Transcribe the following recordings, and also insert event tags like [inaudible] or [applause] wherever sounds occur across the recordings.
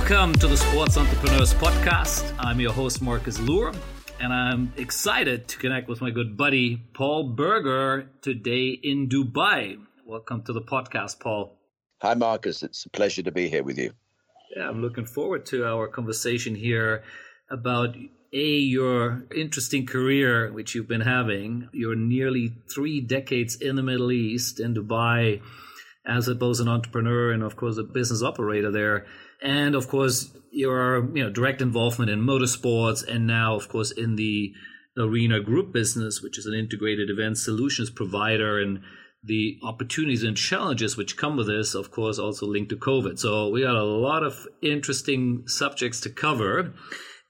Welcome to the Sports Entrepreneurs Podcast. I'm your host, Marcus Luer, and I'm excited to connect with my good buddy, Paul Berger, today in Dubai. Welcome to the podcast, Paul. Hi, Marcus. It's a pleasure to be here with you. Yeah, I'm looking forward to our conversation here about a your interesting career which you've been having. You're nearly three decades in the Middle East in Dubai as both an entrepreneur and of course a business operator there and of course your you know direct involvement in motorsports and now of course in the arena group business which is an integrated event solutions provider and the opportunities and challenges which come with this of course also linked to covid. So we got a lot of interesting subjects to cover.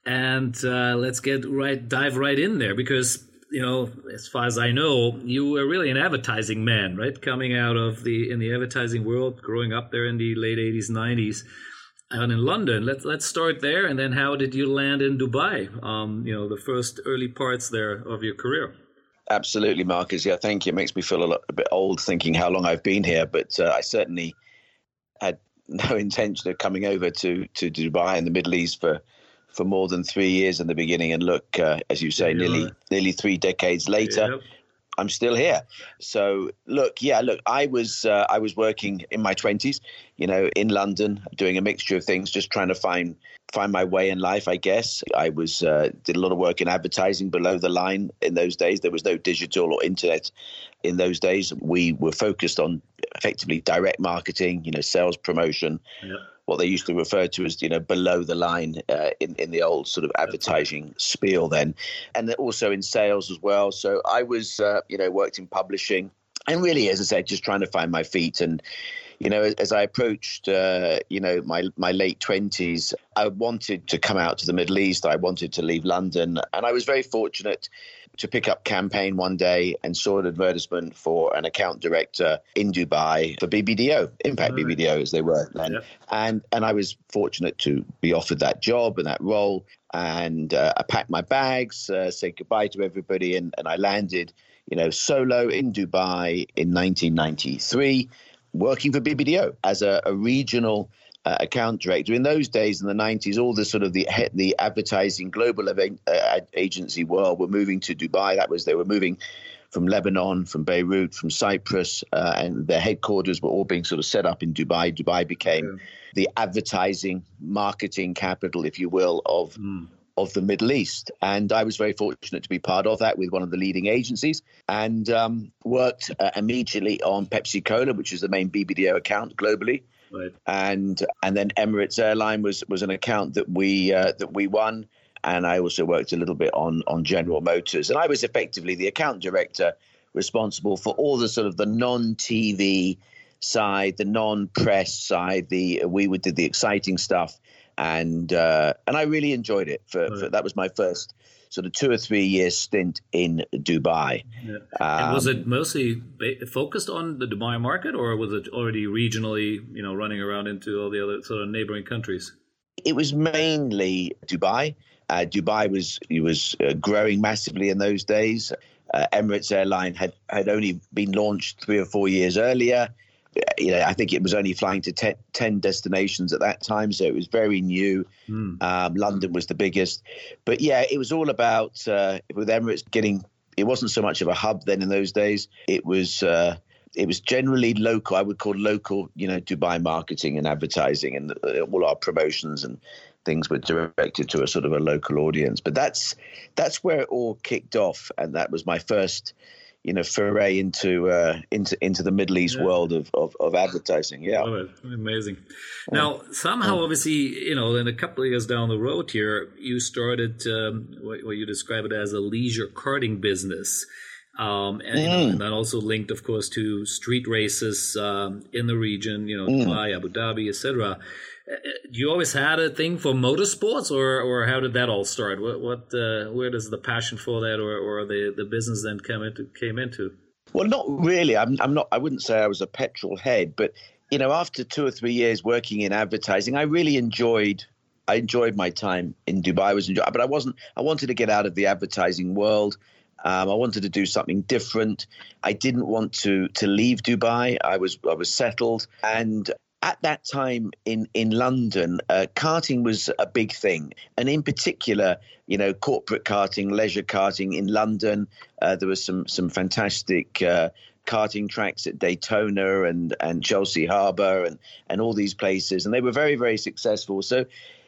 And uh, let's get right dive right in there because you know, as far as I know, you were really an advertising man, right? Coming out of the in the advertising world, growing up there in the late '80s, '90s, and in London. Let's let's start there, and then how did you land in Dubai? Um, you know, the first early parts there of your career. Absolutely, Marcus. Yeah, thank you. It makes me feel a, lot, a bit old thinking how long I've been here, but uh, I certainly had [laughs] no intention of coming over to to Dubai in the Middle East for for more than three years in the beginning, and look, uh, as you say, yeah, nearly nearly three decades later. I'm still here. So look, yeah, look, I was uh, I was working in my 20s, you know, in London, doing a mixture of things, just trying to find find my way in life. I guess I was uh, did a lot of work in advertising below the line in those days. There was no digital or internet in those days. We were focused on effectively direct marketing, you know, sales promotion. Yeah what they used to refer to as you know below the line uh, in in the old sort of advertising spiel then, and also in sales as well. So I was uh, you know worked in publishing and really, as I said, just trying to find my feet and you know, as I approached, uh, you know, my my late twenties, I wanted to come out to the Middle East. I wanted to leave London, and I was very fortunate to pick up campaign one day and saw an advertisement for an account director in Dubai for BBDO, Impact right. BBDO as they were then. Yep. And and I was fortunate to be offered that job and that role. And uh, I packed my bags, uh, said goodbye to everybody, and, and I landed, you know, solo in Dubai in 1993, working for BBDO as a, a regional uh, account director. In those days, in the 90s, all the sort of the the advertising global event, uh, agency world were moving to Dubai. That was they were moving from Lebanon, from Beirut, from Cyprus, uh, and their headquarters were all being sort of set up in Dubai. Dubai became yeah. the advertising marketing capital, if you will, of. Mm. Of the Middle East, and I was very fortunate to be part of that with one of the leading agencies, and um, worked uh, immediately on Pepsi Cola, which is the main BBDO account globally, Right. And and then Emirates Airline was was an account that we uh, that we won. And I also worked a little bit on on General Motors, and I was effectively the account director responsible for all the sort of the non-TV side, the non-press side. The we would did the exciting stuff, and uh, and I really enjoyed it. For, right. for, that was my first sort of two or three years stint in Dubai. Yeah. Um, and was it mostly focused on the Dubai market, or was it already regionally, you know, running around into all the other sort of neighboring countries? It was mainly Dubai. Uh, Dubai was was uh, growing massively in those days. Uh, Emirates Airline had had only been launched three or four years earlier you know, I think it was only flying to ten, 10 destinations at that time, so it was very new. Mm. Um, London was the biggest, but yeah, it was all about uh, with Emirates getting. It wasn't so much of a hub then in those days. It was. Uh, it was generally local. I would call local, you know, Dubai marketing and advertising, and uh, all our promotions and things were directed to a sort of a local audience. But that's that's where it all kicked off, and that was my first you know foray into uh, into into the Middle East yeah. world of, of, of advertising. Yeah, amazing. Now somehow, obviously, you know, in a couple of years down the road here, you started um, what, what, you describe it as a leisure karting business. Um, and, mm. you know, mm. and, then also linked, of course, to street races um, in the region, you know, mm. Dubai, Abu Dhabi, etc you always had a thing for motorsports, or or how did that all start? What what uh, where does the passion for that, or, or the the business then come into came into? Well, not really. I'm I'm not. I wouldn't say I was a petrol head, but you know, after two or three years working in advertising, I really enjoyed. I enjoyed my time in Dubai. I was enjoy, but I wasn't. I wanted to get out of the advertising world. Um, I wanted to do something different. I didn't want to to leave Dubai. I was I was settled, and at that time in in London, uh, karting was a big thing, and in particular, you know, corporate karting, leisure karting in London. Uh, there was some some fantastic. Uh, karting tracks at Daytona and and Chelsea Harbour and and all these places, and they were very very successful. So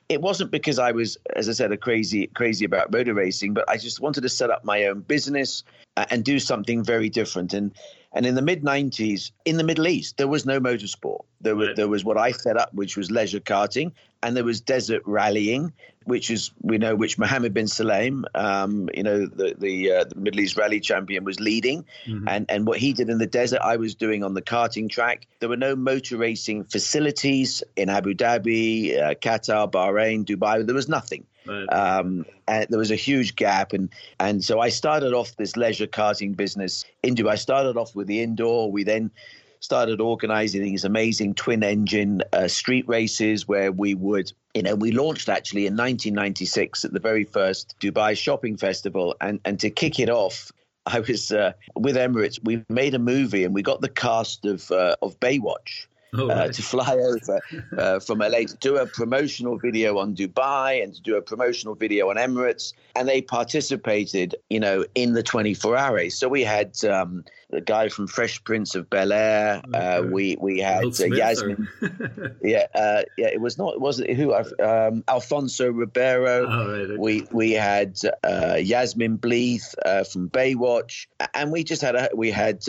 it wasn't because I was, as I said, a crazy crazy about motor racing, but I just wanted to set up my own business uh, and do something very different. And and in the mid '90s, in the Middle East, there was no motorsport. There was there was what I set up, which was leisure karting, and there was desert rallying, which is we know which Mohammed bin Sulayem, um, you know, the the, uh, the, Middle East rally champion, was leading, mm-hmm. and and what he did in the desert, I was doing on the karting track. There were no motor racing facilities in Abu Dhabi, uh, Qatar, Bahrain, Dubai. There was nothing. Right. Um, and there was a huge gap, and and so I started off this leisure karting business in Dubai. I started off with the indoor. We then started organizing these amazing twin engine uh, street races where we would you know we launched actually in 1996 at the very first dubai shopping festival and and to kick it off I was uh, with Emirates. We made a movie and we got the cast of uh, of Baywatch [laughs] oh, uh, to fly over uh, from LA to do a promotional video on Dubai and to do a promotional video on Emirates. And they participated, you know, in the 24 hour race. So we had um, the guy from Fresh Prince of Bel Air. Uh, okay. Uh, we we had uh, Yasmine. [laughs] [laughs] yeah, uh, yeah. It was not. Was it who? Um, Alfonso Ribeiro. Oh, right, We we had uh, Yasmine Bleeth uh, from Baywatch, and we just had a we had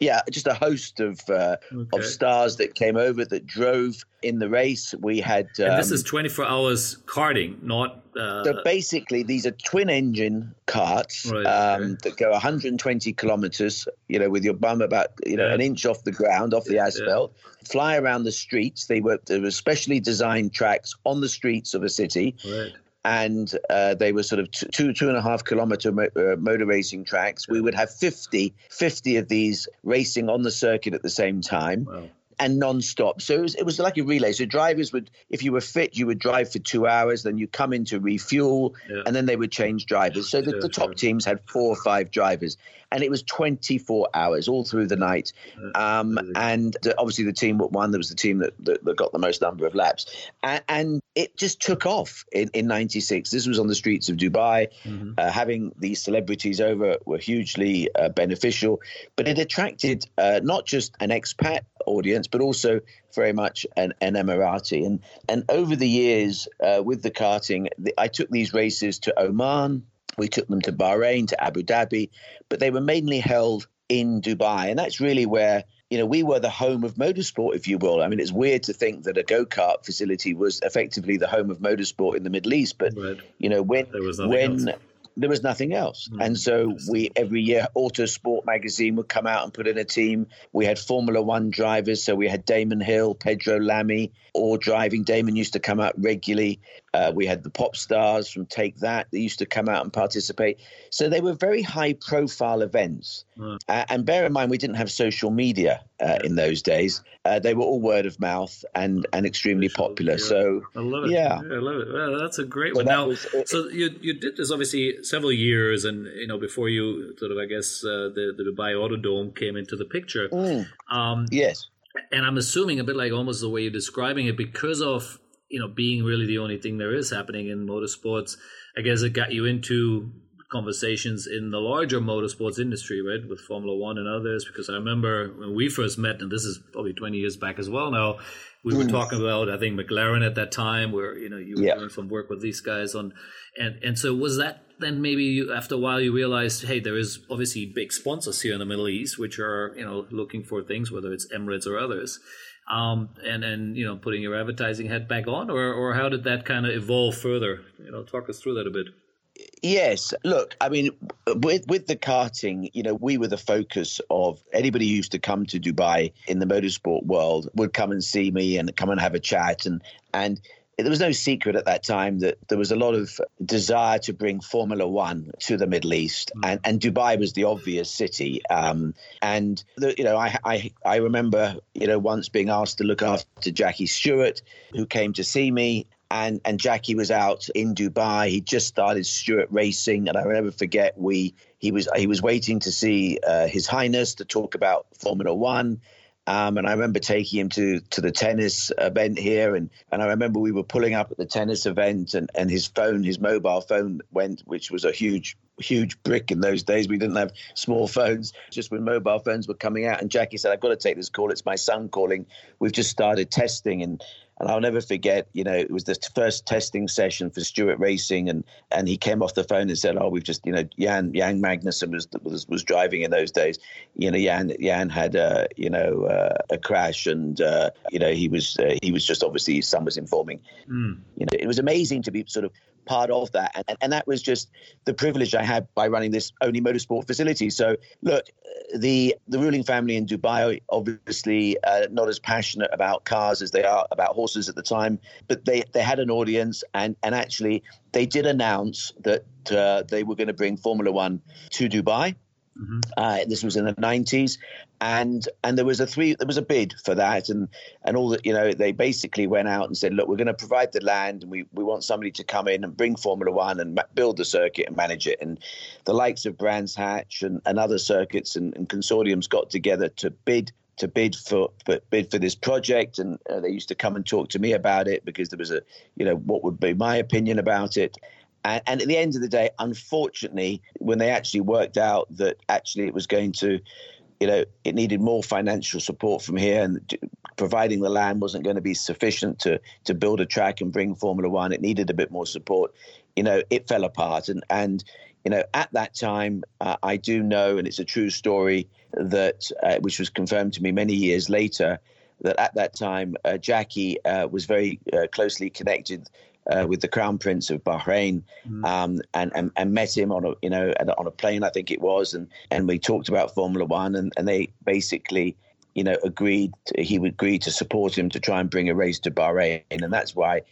yeah, just a host of uh, okay. of stars that came over that drove in the race. We had um, and this is um, twenty four hours karting, not. Uh, so basically, these are twin engine karts right, um, that go 120 kilometers. You know, with your bum about you know yeah. an inch off the ground, off the asphalt. Yeah. Fly around the streets. They were, they were specially designed tracks on the streets of a city. Right and uh, they were sort of two two and a half kilometer mo- uh, motor racing tracks. We would have 50, 50 of these racing on the circuit at the same time. Wow and non-stop. So it was, it was like a relay. So drivers would, if you were fit, you would drive for two hours, then you come in to refuel, yeah. and then they would change drivers. So the, yeah, the top sure. teams had four or five drivers, and it was 24 hours all through the night. Um, and obviously the team that won, there was the team that, that, that got the most number of laps, and, and, it just took off in, in 96. This was on the streets of Dubai. Mm-hmm. Uh, having these celebrities over were hugely uh, beneficial, but it attracted uh, not just an expat audience, but also very much an, an Emirati. And and over the years uh, with the karting, the, I took these races to Oman. We took them to Bahrain, to Abu Dhabi, but they were mainly held in Dubai, and that's really where you know we were the home of motorsport, if you will. I mean, it's weird to think that a go kart facility was effectively the home of motorsport in the Middle East, but right. you know when when else there was nothing else. Mm, and so we every year Autosport magazine would come out and put in a team. We had Formula One drivers, so we had Damon Hill, Pedro Lamy, all driving. Damon used to come out regularly. Uh, we had the pop stars from Take That that used to come out and participate. So they were very high profile events. Mm. Uh, and bear in mind, we didn't have social media uh, in those days. Uh, they were all word of mouth and, and extremely popular. Yeah. So I love it. Yeah. yeah I love it. Well, that's a great one. now, was, it, so you you did this obviously several years, and you know before you sort of I guess uh, the the Dubai Autodrome came into the picture. Mm. Um, yes. And I'm assuming a bit like almost the way you're describing it because of you know being really the only thing there is happening in motorsports i guess it got you into conversations in the larger motorsports industry right with formula one and others because i remember when we first met and this is probably 20 years back as well now we were mm. talking about i think mclaren at that time where you know you were yeah. doing some work with these guys on and and so was that then maybe you, after a while you realize, hey there is obviously big sponsors here in the middle east which are you know looking for things whether it's emirates or others um, and and you know putting your advertising hat back on, or or how did that kind of evolve further? You know, talk us through that a bit. Yes, look, I mean, with with the karting, you know, we were the focus of anybody who used to come to Dubai in the motorsport world would come and see me and come and have a chat and and there was no secret at that time that there was a lot of desire to bring Formula One to the Middle East, mm. and, and Dubai was the obvious city. Um, and the, you know, I, I I remember you know once being asked to look after Jackie Stewart, who came to see me, and and Jackie was out in Dubai. He just started Stewart Racing, and I will never forget we he was he was waiting to see uh, His Highness to talk about Formula One, Um, and I remember taking him to to the tennis event here, and and I remember we were pulling up at the tennis event, and and his phone, his mobile phone went, which was a huge huge brick in those days. We didn't have small phones, just when mobile phones were coming out. And Jackie said, I've got to take this call. It's my son calling. We've just started testing. And and I'll never forget, you know, it was the first testing session for Stewart Racing, and and he came off the phone and said, "Oh, we've just, you know, Jan Jan Magnussen was was, was driving in those days. You know, Jan Jan had a you know uh, a crash, and uh, you know he was uh, he was just obviously his son was informing. Mm. You know, it was amazing to be sort of part of that. And, and that was just the privilege I had by running this only motorsport facility. So, look, the the ruling family in Dubai obviously uh, not as passionate about cars as they are about horses at the time, but they, they had an audience and, and actually they did announce that uh, they were going to bring Formula One to Dubai. Mm-hmm. Uh, this was in the 90s, and and there was a three there was a bid for that, and and all that you know they basically went out and said, look, we're going to provide the land, and we we want somebody to come in and bring Formula One and build the circuit and manage it, and the likes of Brands Hatch and, and other circuits and, and consortiums got together to bid to bid for, for bid for this project, and uh, they used to come and talk to me about it because there was a you know what would be my opinion about it, and, and, at the end of the day, unfortunately, when they actually worked out that actually it was going to, you know, it needed more financial support from here, and providing the land wasn't going to be sufficient to to build a track and bring Formula One. It needed a bit more support. You know, it fell apart, and and you know, at that time, uh, I do know, and it's a true story that uh, which was confirmed to me many years later. That at that time, uh, Jackie uh, was very uh, closely connected uh, with the Crown Prince of Bahrain, mm. um, and, and, and met him on a you know on a plane I think it was, and and we talked about Formula One, and, and they basically you know agreed to, he would agree to support him to try and bring a race to Bahrain, and that's why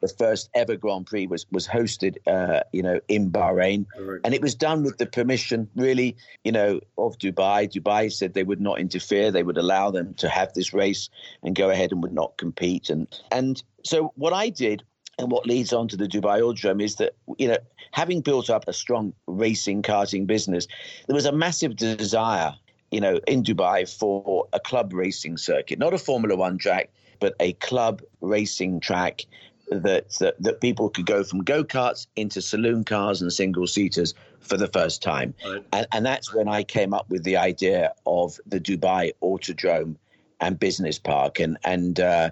the first ever Grand Prix was was hosted, uh, you know, in Bahrain, right. and it was done with the permission, really, you know, of Dubai. Dubai said they would not interfere; they would allow them to have this race and go ahead and would not compete. And and so what I did and what leads on to the Dubai Autodrome is that, you know, having built up a strong racing karting business, there was a massive desire, you know, in Dubai for a club racing circuit, not a Formula One track, but a club racing track that, that, that people could go from go karts into saloon cars and single seaters for the first time. Right. And, and that's when I came up with the idea of the Dubai Autodrome and Business Park. And, and, uh,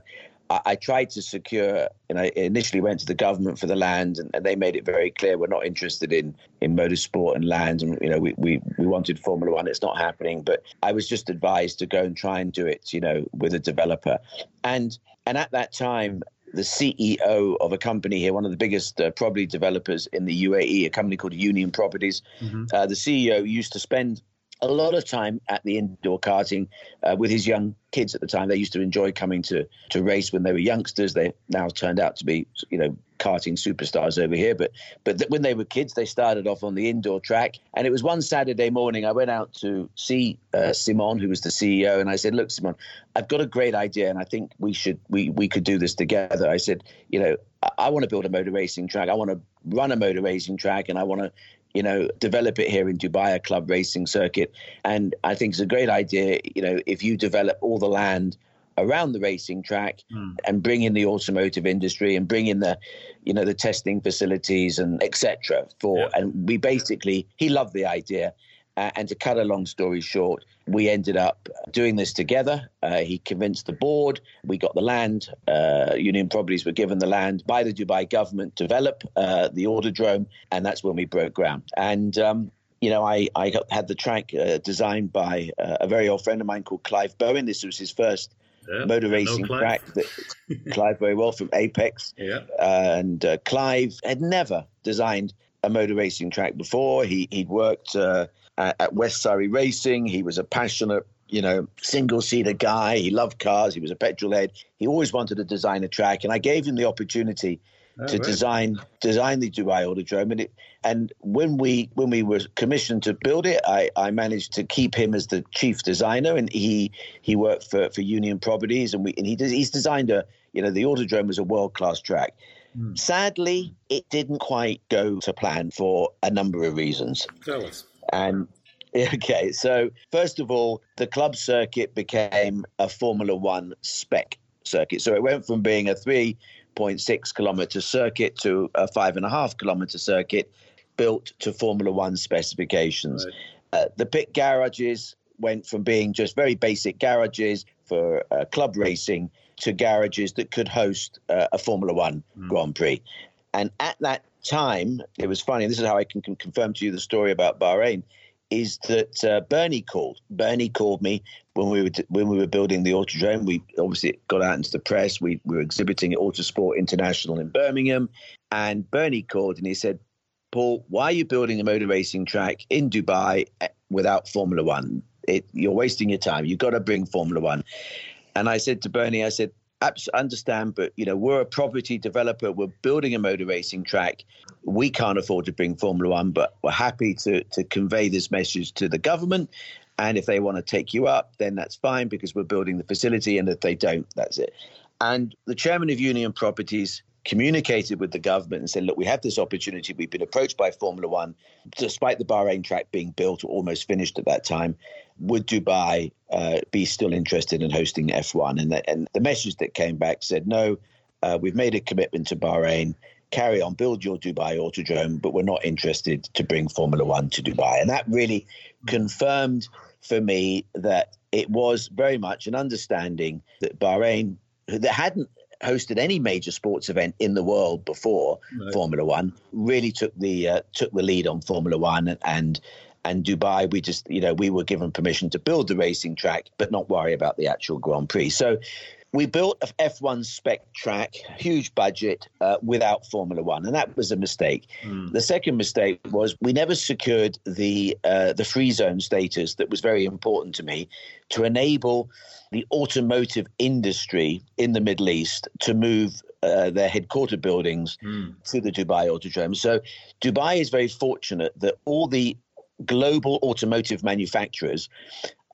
I, I tried to secure, and I initially went to the government for the land, and, and, they made it very clear we're not interested in in motorsport and land, and you know we, we we wanted Formula One. It's not happening, but I was just advised to go and try and do it, you know, with a developer, and and at that time the CEO of a company here, one of the biggest uh, probably developers in the UAE, a company called Union Properties. Mm-hmm. Uh, the CEO used to spend a lot of time at the indoor karting uh, with his young kids at the time. They used to enjoy coming to to race when they were youngsters. They now turned out to be, you know, karting superstars over here. But but th- when they were kids, they started off on the indoor track. And it was one Saturday morning. I went out to see uh, Simon, who was the CEO, and I said, "Look, Simon, I've got a great idea, and I think we should we we could do this together." I said, "You know, I, I want to build a motor racing track. I want to run a motor racing track, and I want to." You know, develop it here in Dubai, a club racing circuit. And I think it's a great idea, you know, if you develop all the land around the racing track mm. and bring in the automotive industry and bring in the you know the testing facilities and etc for yeah. and we basically he loved the idea uh, and to cut a long story short, we ended up doing this together. Uh, he convinced the board. We got the land. Uh, Union Properties were given the land by the Dubai government to develop uh, the Autodrome, and that's when we broke ground. And um, you know, I, I had the track uh, designed by uh, a very old friend of mine called Clive Bowen. This was his first yeah, motor racing track that [laughs] Clive very well from Apex. Yeah. and Clive had never designed a motor racing track before. He he'd worked uh, at, at West Surrey Racing. He was a passionate you know, single seater guy. He loved cars. He was a petrol head. He always wanted to design a track, and I gave him the opportunity oh, to right. design design the Dubai Autodrome. And, it, and when we when we were commissioned to build it, I, I managed to keep him as the chief designer, and he he worked for, for Union Properties, and we and he he's designed a you know the Autodrome was a world class track. Mm. Sadly, it didn't quite go to plan for a number of reasons. Tell us. And [laughs] Okay, so first of all, the club circuit became a Formula One spec circuit. So it went from being a 3.6 kilometer circuit to a five and a half kilometer circuit built to Formula One specifications. Right. Uh, the pit garages went from being just very basic garages for uh, club racing to garages that could host uh, a Formula One mm. Grand Prix. And at that time, it was funny. This is how I can, can confirm to you the story about Bahrain. Is that uh, Bernie called? Bernie called me when we were when we were building the Autodrome. We obviously got out into the press. We, we were exhibiting at Autosport International in Birmingham, and Bernie called and he said, "Paul, why are you building a motor racing track in Dubai eh, without Formula One? It, you're wasting your time. You've got to bring Formula One." And I said to Bernie, I said, understand, but you know, we're a property developer. We're building a motor racing track. We can't afford to bring Formula One, but we're happy to to convey this message to the government. And if they want to take you up, then that's fine because we're building the facility. And if they don't, that's it. And the chairman of Union Properties communicated with the government and said, look, we have this opportunity. We've been approached by Formula One, despite the Bahrain track being built or almost finished at that time. Would Dubai uh, be still interested in hosting F1? And the, and the message that came back said, no, uh, we've made a commitment to Bahrain. Carry on, build your Dubai Autodrome, but we're not interested to bring Formula One to Dubai. And that really confirmed for me that it was very much an understanding that Bahrain, that hadn't hosted any major sports event in the world before right. Formula One, really took the uh, took the lead on Formula One and and Dubai. We just you know we were given permission to build the racing track, but not worry about the actual Grand Prix. So. We built a F1 spec track, huge budget, uh, without Formula One, and that was a mistake. Mm. The second mistake was we never secured the uh, the free zone status that was very important to me to enable the automotive industry in the Middle East to move uh, their headquarter buildings mm. to the Dubai Autodrome. So Dubai is very fortunate that all the global automotive manufacturers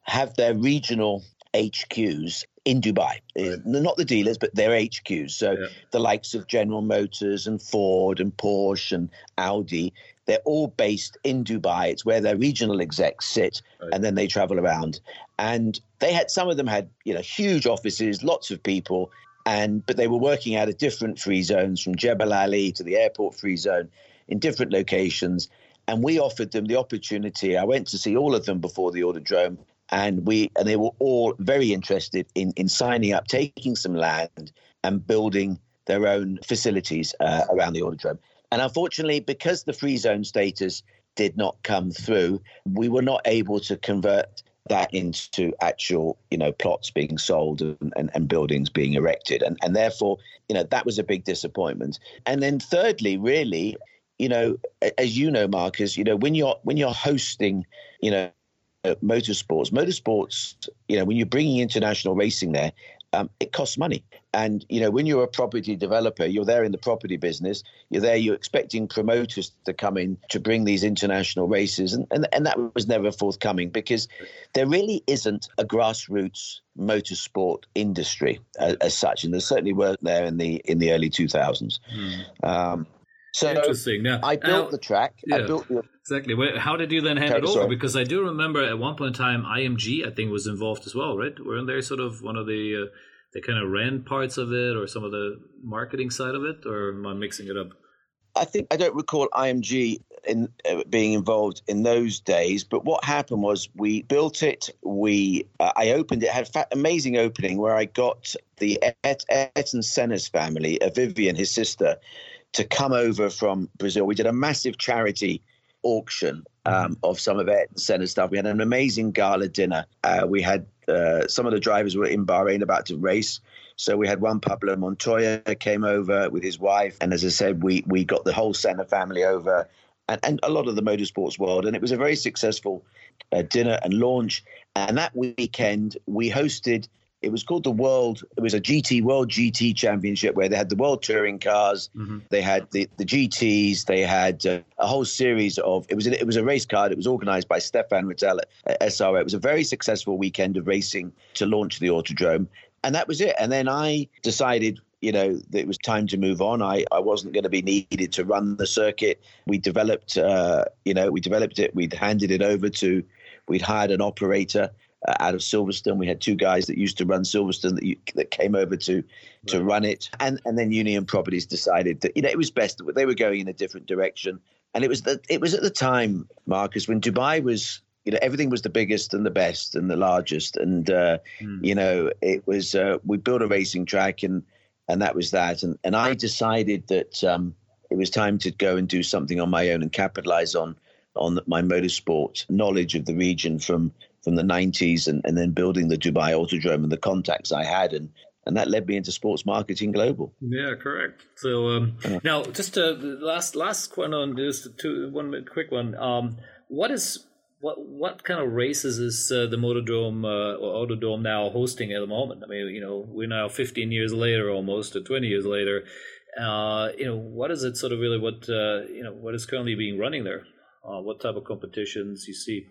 have their regional HQs in Dubai. Eh, right. Not the dealers, but their HQs. So yeah. the likes of General Motors and Ford and Porsche and Audi, they're all based in Dubai. It's where their regional execs sit, right. and then they travel around. And they had some of them had you know huge offices, lots of people, and but they were working out of different free zones from Jebel Ali to the airport free zone in different locations. And we offered them the opportunity. I went to see all of them before the Autodrome, and we and they were all very interested in in signing up, taking some land, and building their own facilities uh, around the Autodrome. And unfortunately, because the free zone status did not come through, we were not able to convert that into actual, you know, plots being sold and, and, and, buildings being erected. And, and therefore, you know, that was a big disappointment. And then thirdly, really, you know, as you know, Marcus, you know, when you're when you're hosting, you know, motorsports, motorsports, you know, when you're bringing international racing there, um, it costs money. And you know, when you're a property developer, you're there in the property business. You're there. You're expecting promoters to come in to bring these international races, and and, and that was never forthcoming because there really isn't a grassroots motorsport industry as, as such, and there certainly weren't there in the in the early 2000s. Hmm. Um, so interesting. Now, I built now, the track. Yeah, I built the, exactly. How did you then hand it over? Sorry. Because I do remember at one point in time, IMG I think was involved as well, right? Weren't they sort of one of the uh, they kind of ran parts of it or some of the marketing side of it, or am I mixing it up? I think I don't recall IMG in uh, being involved in those days. But what happened was we built it. We uh, I opened it. Had an amazing opening where I got the Et- Ayrton Senna's family, uh, Vivian, his sister, to come over from Brazil. We did a massive charity auction um, of some of Ayrton Senna's stuff. We had an amazing gala dinner. Uh, we had uh, some of the drivers were in Bahrain about to race. So we had Juan Pablo Montoya came over with his wife, and as I said, we we got the whole Senna family over, and, and a lot of the motorsports world, and it was a very successful uh, dinner and launch. And that weekend, we hosted it was called the World. It was a GT World GT Championship where they had the World Touring cars, mm-hmm. they had the, the GTS, they had uh, a whole series of. It was a, it was a race card. It was organised by Stéphane Ratel at SRA. It was a very successful weekend of racing to launch the Autodrome, and that was it. And then I decided you know, that it was time to move on. I, I wasn't going to be needed to run the circuit. We developed, uh, you know, we developed it. We'd handed it over to we'd hired an operator uh, out of Silverstone. We had two guys that used to run Silverstone that, you, that came over to to right. run it, and and then Union Properties decided that you know it was best that they were going in a different direction, and it was that it was at the time, Marcus, when Dubai was you know everything was the biggest and the best and the largest, and uh, mm. you know it was uh, we built a racing track and and that was that, and and I decided that um, it was time to go and do something on my own and capitalize on on my motorsport knowledge of the region from from the 90s and, and then building the Dubai Autodrome and the contacts I had and and that led me into sports marketing global. Yeah, correct. So um, uh, now, just a last last one on this, two, one quick one. Um, what is what what kind of races is uh, the Motordrome uh, or Autodrome now hosting at the moment? I mean, you know, we're now 15 years later, almost or 20 years later. Uh, you know, what is it sort of really what uh, you know what is currently being running there? Uh, what type of competitions you see?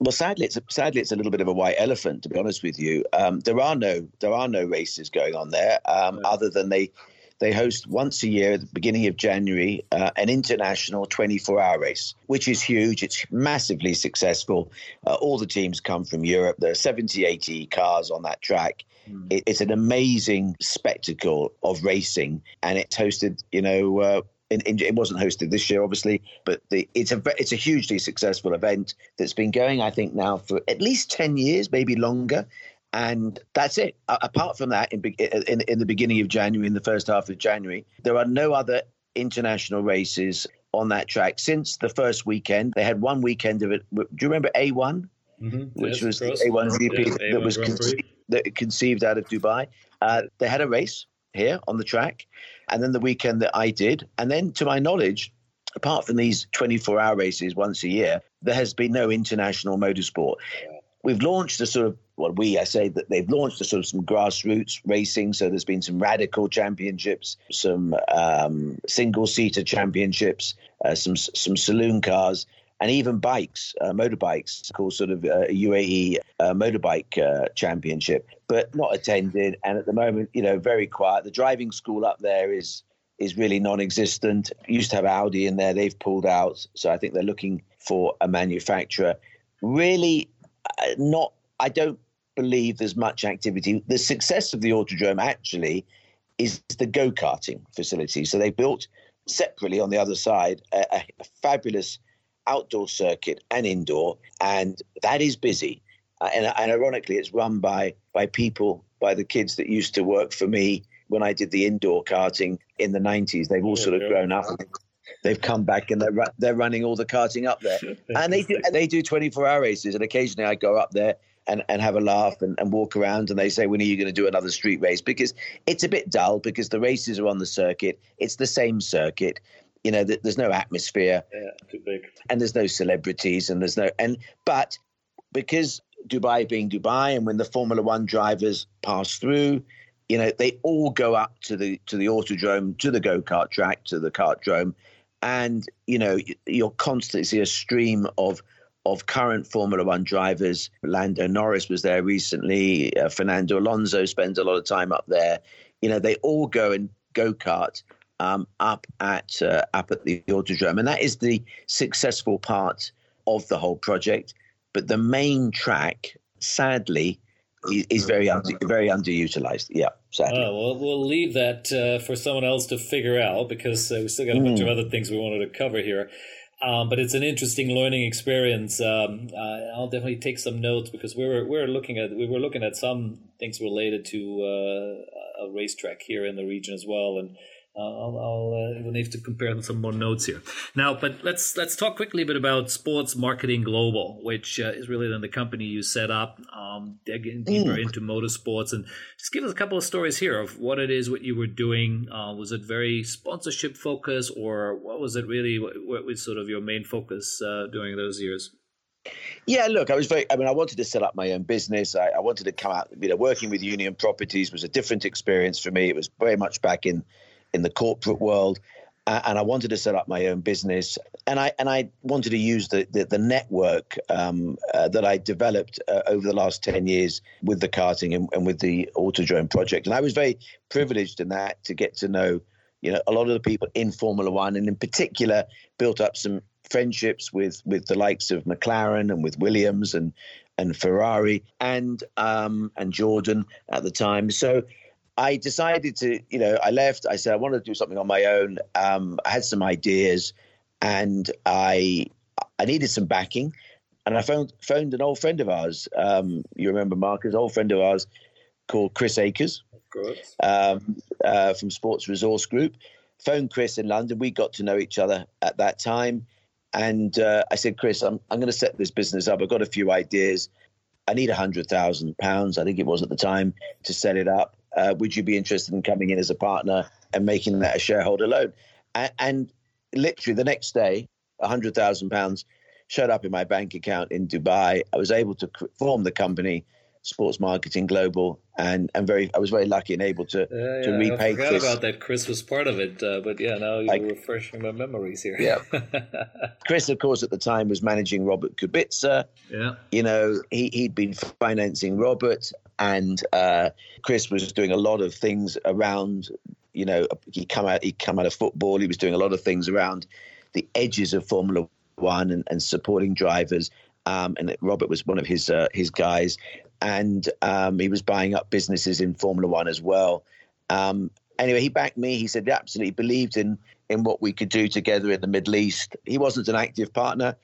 Well, sadly, it's a, sadly it's a little bit of a white elephant. To be honest with you, um, there are no there are no races going on there um, right. other than they they host once a year at the beginning of January uh, an international 24 hour race, which is huge. It's massively successful. Uh, all the teams come from Europe. There are 70, 80 cars on that track. Mm. It, it's an amazing spectacle of racing, and it's hosted, you know, uh, in, it wasn't hosted this year, obviously, but the, it's a it's a hugely successful event that's been going, I think, now for at least ten years, maybe longer. And that's it. apart from that, in, in in the beginning of January, in the first half of January, there are no other international races on that track since the first weekend. They had one weekend of it. Do you remember A1, mm-hmm. which yes, was the A1 GP that A1 was conceived, that conceived out of Dubai? Uh, they had a race here on the track and then the weekend that I did. And then, to my knowledge, apart from these 24 hour races once a year, there has been no international motorsport. We've launched a sort of, well, we, I say that they've launched a sort of some grassroots racing. So there's been some radical championships, some um, single seater championships, uh, some, some saloon cars and even bikes, uh, motorbikes, called sort of uh, UAE uh, motorbike uh, championship, but not attended. And at the moment, you know, very quiet. The driving school up there is is really non-existent. Used to have Audi in there, they've pulled out. So I think they're looking for a manufacturer. Really, not. I don't believe there's much activity. The success of the Autodrome actually is the go karting facility. So they built separately on the other side a, a fabulous outdoor circuit and indoor, and that is busy. Uh, and, and, ironically, it's run by by people, by the kids that used to work for me when I did the indoor karting in the '90s. They've all sort of grown up. They've come back and they're they're running all the karting up there, [laughs] and they do and they do 24 hour races. And occasionally, I go up there and, and have a laugh and, and walk around and they say when are you going to do another street race because it's a bit dull because the races are on the circuit it's the same circuit you know, there's no atmosphere. Yeah, too big. And there's no celebrities and there's no and but because Dubai being Dubai and when the Formula One drivers pass through, you know, they all go up to the to the autodrome, to the go-kart track, to the kart kartdrome, and you know, you'll constantly see a stream of of current Formula One drivers. Lando Norris was there recently. Uh, Fernando Alonso spends a lot of time up there. You know, they all go and go kart um, up at uh, up at the Autodrome, and that is the successful part of the whole project. But the main track, sadly, is, very under, very underutilized. Yeah, sadly. Oh, well, we'll leave that uh, for someone else to figure out because uh, we still got a bunch mm. of other things we wanted to cover here. Um, but it's an interesting learning experience. Um, uh, I'll definitely take some notes because we were we were looking at we were looking at some things related to uh, a racetrack here in the region as well, and I'll, I'll uh, we'll need to compare some more notes here now. But let's let's talk quickly a bit about Sports Marketing Global, which uh, is really then the company you set up. Um, digging deeper mm. into motorsports, and just give us a couple of stories here of what it is, what you were doing. Uh, was it very sponsorship focused, or what was it really? What, what was sort of your main focus uh, during those years? Yeah, look, I was very. I mean, I wanted to set up my own business. I, I wanted to come out. You know, working with Union Properties was a different experience for me. It was very much back in in the corporate world. And I wanted to set up my own business, and I and I wanted to use the the, the network um, uh, that I developed uh, over the last ten years with the karting and, and with the Autodrome project. And I was very privileged in that to get to know, you know, a lot of the people in Formula One, and in particular, built up some friendships with with the likes of McLaren and with Williams and and Ferrari and um, and Jordan at the time. So I decided to, you know, I left. I said I wanted to do something on my own. Um, I had some ideas, and I I needed some backing, and I phoned phoned an old friend of ours. Um, you remember Marcus, old friend of ours called Chris Akers, um, uh, from Sports Resource Group. Phoned Chris in London. We got to know each other at that time. And uh, I said, Chris, I'm, I'm going to set this business up. I've got a few ideas. I need a hundred thousand pounds. I think it was at the time to set it up. Uh, would you be interested in coming in as a partner and making that a shareholder loan? And, and literally the next day, a hundred thousand pounds showed up in my bank account in Dubai. I was able to form the company Sports Marketing Global, and and very I was very lucky and able to yeah, to repay. I forgot Chris. about that. Chris was part of it, uh, but yeah, now you're refreshing my memories here. Yeah. [laughs] Chris, of course, at the time was managing Robert Kubica. yeah. You know, he he'd been financing Robert, and uh, Chris was doing a lot of things around. You know, he come out he come out of football. He was doing a lot of things around the edges of Formula One and, and supporting drivers. Um, and Robert was one of his uh, his guys, and um, he was buying up businesses in Formula One as well. Um, anyway, he backed me. He said he absolutely believed in in what we could do together in the Middle East. He wasn't an active partner.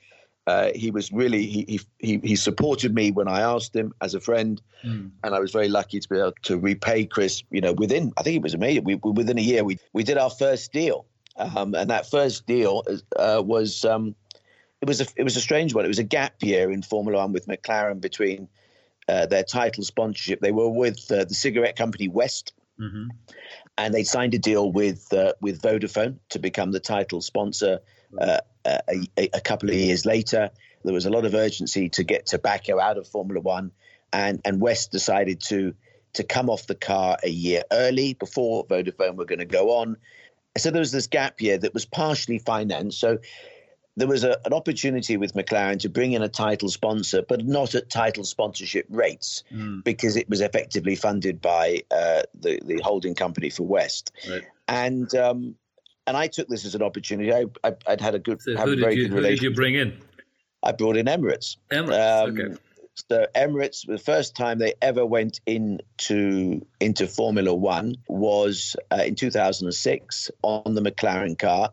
Uh, he was really he, he he supported me when I asked him as a friend, Mm. and I was very lucky to be able to repay Chris. You know, within I think it was amazing. We, we within a year we we did our first deal, um, and that first deal uh, was um, it was a it was a strange one. It was a gap year in Formula One with McLaren between uh, their title sponsorship. They were with uh, the cigarette company West, hmm and they signed a deal with uh, with Vodafone to become the title sponsor. Uh, a, a, a couple of years later, there was a lot of urgency to get tobacco out of Formula One, and and West decided to to come off the car a year early before Vodafone were going to go on. So there was this gap year that was partially financed. So there was a, an opportunity with McLaren to bring in a title sponsor, but not at title sponsorship rates Mm. because it was effectively funded by uh, the the holding company for West. Right. And um, and I took this as an opportunity. I, I would had a good, So have a very you good who did you bring in? I brought in Emirates. Emirates. Um, okay. So Emirates, the first time they ever went into into Formula One was uh, in 2006 on the McLaren car,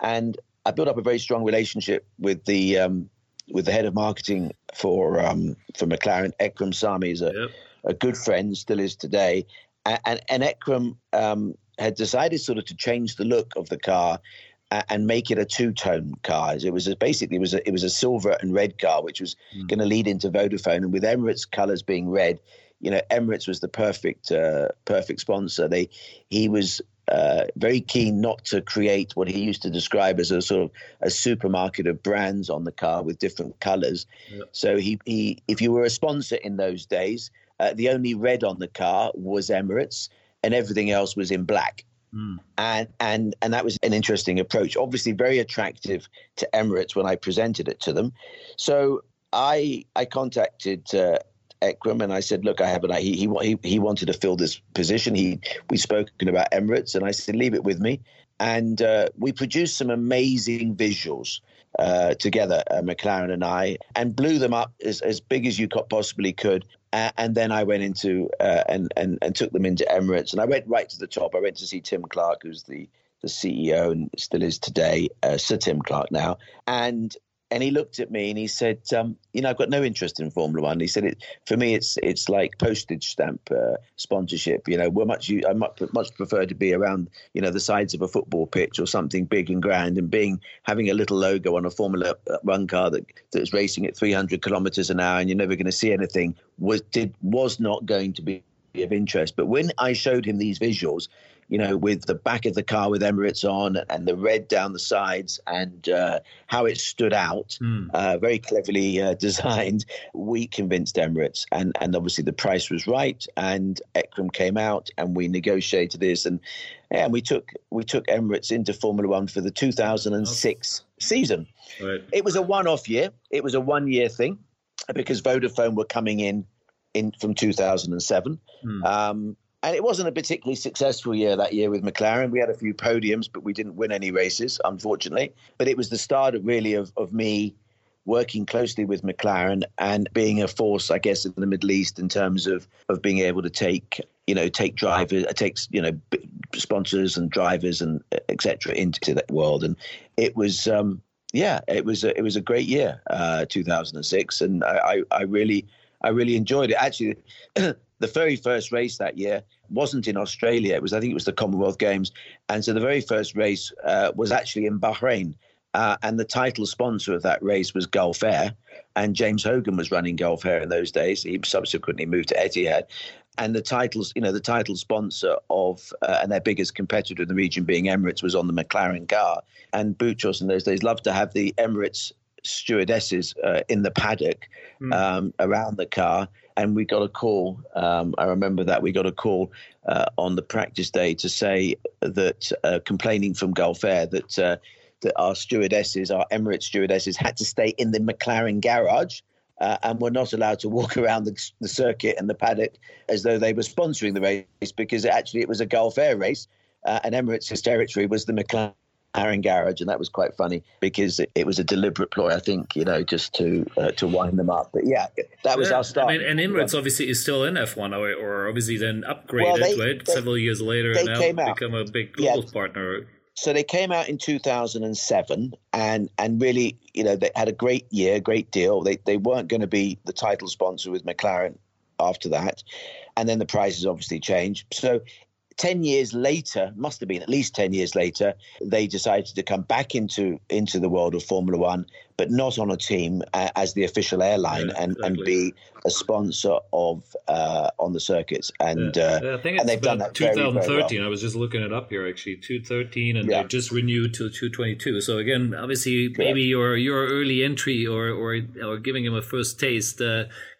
and I built up a very strong relationship with the um, with the head of marketing for um, for McLaren, Ekrem Sami, is a, Yep. a good friend, still is today, and and, and Ekrem um, had decided sort of to change the look of the car and make it a two-tone car. It was a, basically it was a, it was a silver and red car, which was Mm. going to lead into Vodafone. And with Emirates colours being red, you know, Emirates was the perfect uh, perfect sponsor. They he was uh, very keen not to create what he used to describe as a sort of a supermarket of brands on the car with different colours. Yeah. So he he if you were a sponsor in those days, uh, the only red on the car was Emirates, and everything else was in black Mm. and and and that was an interesting approach. Obviously, very attractive to Emirates when I presented it to them. So I I contacted uh, Ekrem and I said, look, I have an he he he he wanted to fill this position. He we spoken about Emirates, and I said, leave it with me, and uh, we produced some amazing visuals. Uh, together, uh, McLaren and I, and blew them up as, as big as you possibly could. Uh, and then I went into uh, and, and and took them into Emirates, and I went right to the top. I went to see Tim Clark, who's the the CEO and still is today, uh, Sir Tim Clark now, and and he looked at me and he said, um, "You know, I've got no interest in Formula One." He said, "It for me, it's it's like postage stamp uh, sponsorship. You know, we're much I much, much prefer to be around you know the sides of a football pitch or something big and grand, and being having a little logo on a Formula One car that that's racing at 300 kilometers an hour, and you're never going to see anything was did was not going to be." Of interest, but when I showed him these visuals, you know, with the back of the car with Emirates on and the red down the sides and uh, how it stood out, Mm. uh, very cleverly uh, [laughs] designed. We convinced Emirates, and and obviously the price was right. And Ekrem came out, and we negotiated this, and and we took we took Emirates into Formula One for the 2006 season. Right. It was a one-off year. It was a one-year thing because Vodafone were coming in in from 2007. Hmm. Um, and it wasn't a particularly successful year that year with McLaren. We had a few podiums, but we didn't win any races, unfortunately. But it was the start of really of, of me working closely with McLaren and being a force, I guess, in the Middle East in terms of of being able to take you know take drivers, uh, takes you know sponsors and drivers and uh, etc. into that world, and it was. Um, yeah, it was a, it was a great year, uh, 2006, and I, I, I really I really enjoyed it. Actually, [clears throat] the very first race that year wasn't in Australia. It was I think it was the Commonwealth Games, and so the very first race uh, was actually in Bahrain. Uh, and the title sponsor of that race was Gulf Air, and James Hogan was running Gulf Air in those days. He subsequently moved to Etihad, and the titles, you know, the title sponsor of uh, and their biggest competitor in the region being Emirates was on the McLaren car. And Boutros in those days loved to have the Emirates stewardesses uh, in the paddock mm. um, around the car. And we got a call. Um, I remember that we got a call uh, on the practice day to say that uh, complaining from Gulf Air that uh, that our stewardesses, our Emirates stewardesses, had to stay in the McLaren garage. Uh, and were not allowed to walk [laughs] around the, the, circuit and the paddock as though they were sponsoring the race because actually it was a Gulf Air race uh, and Emirates' territory was the McLaren Aaron Garage, and that was quite funny because it, it, was a deliberate ploy, I think, you know, just to uh, to wind them up. But yeah, that was yeah, our start. I mean, and Emirates obviously is still in F1, or, or obviously then upgraded well, they, right they, several years later and now become a big global yeah. partner. So they came out in 2007, and and really, you know, they had a great year, great deal. They they weren't going to be the title sponsor with McLaren after that. And then the prices obviously changed. So 10 years later, must have been at least 10 years later, they decided to come back into into the world of Formula One, but not on a team uh, as the official airline yeah, and, exactly. and be a sponsor of uh, on the circuits. And, yeah. uh, I think and they've done that 2013. Very, very well. I was just looking it up here actually, 213, and yeah. they just renewed to 222. So again, obviously, maybe your your early entry or or, or giving him a first taste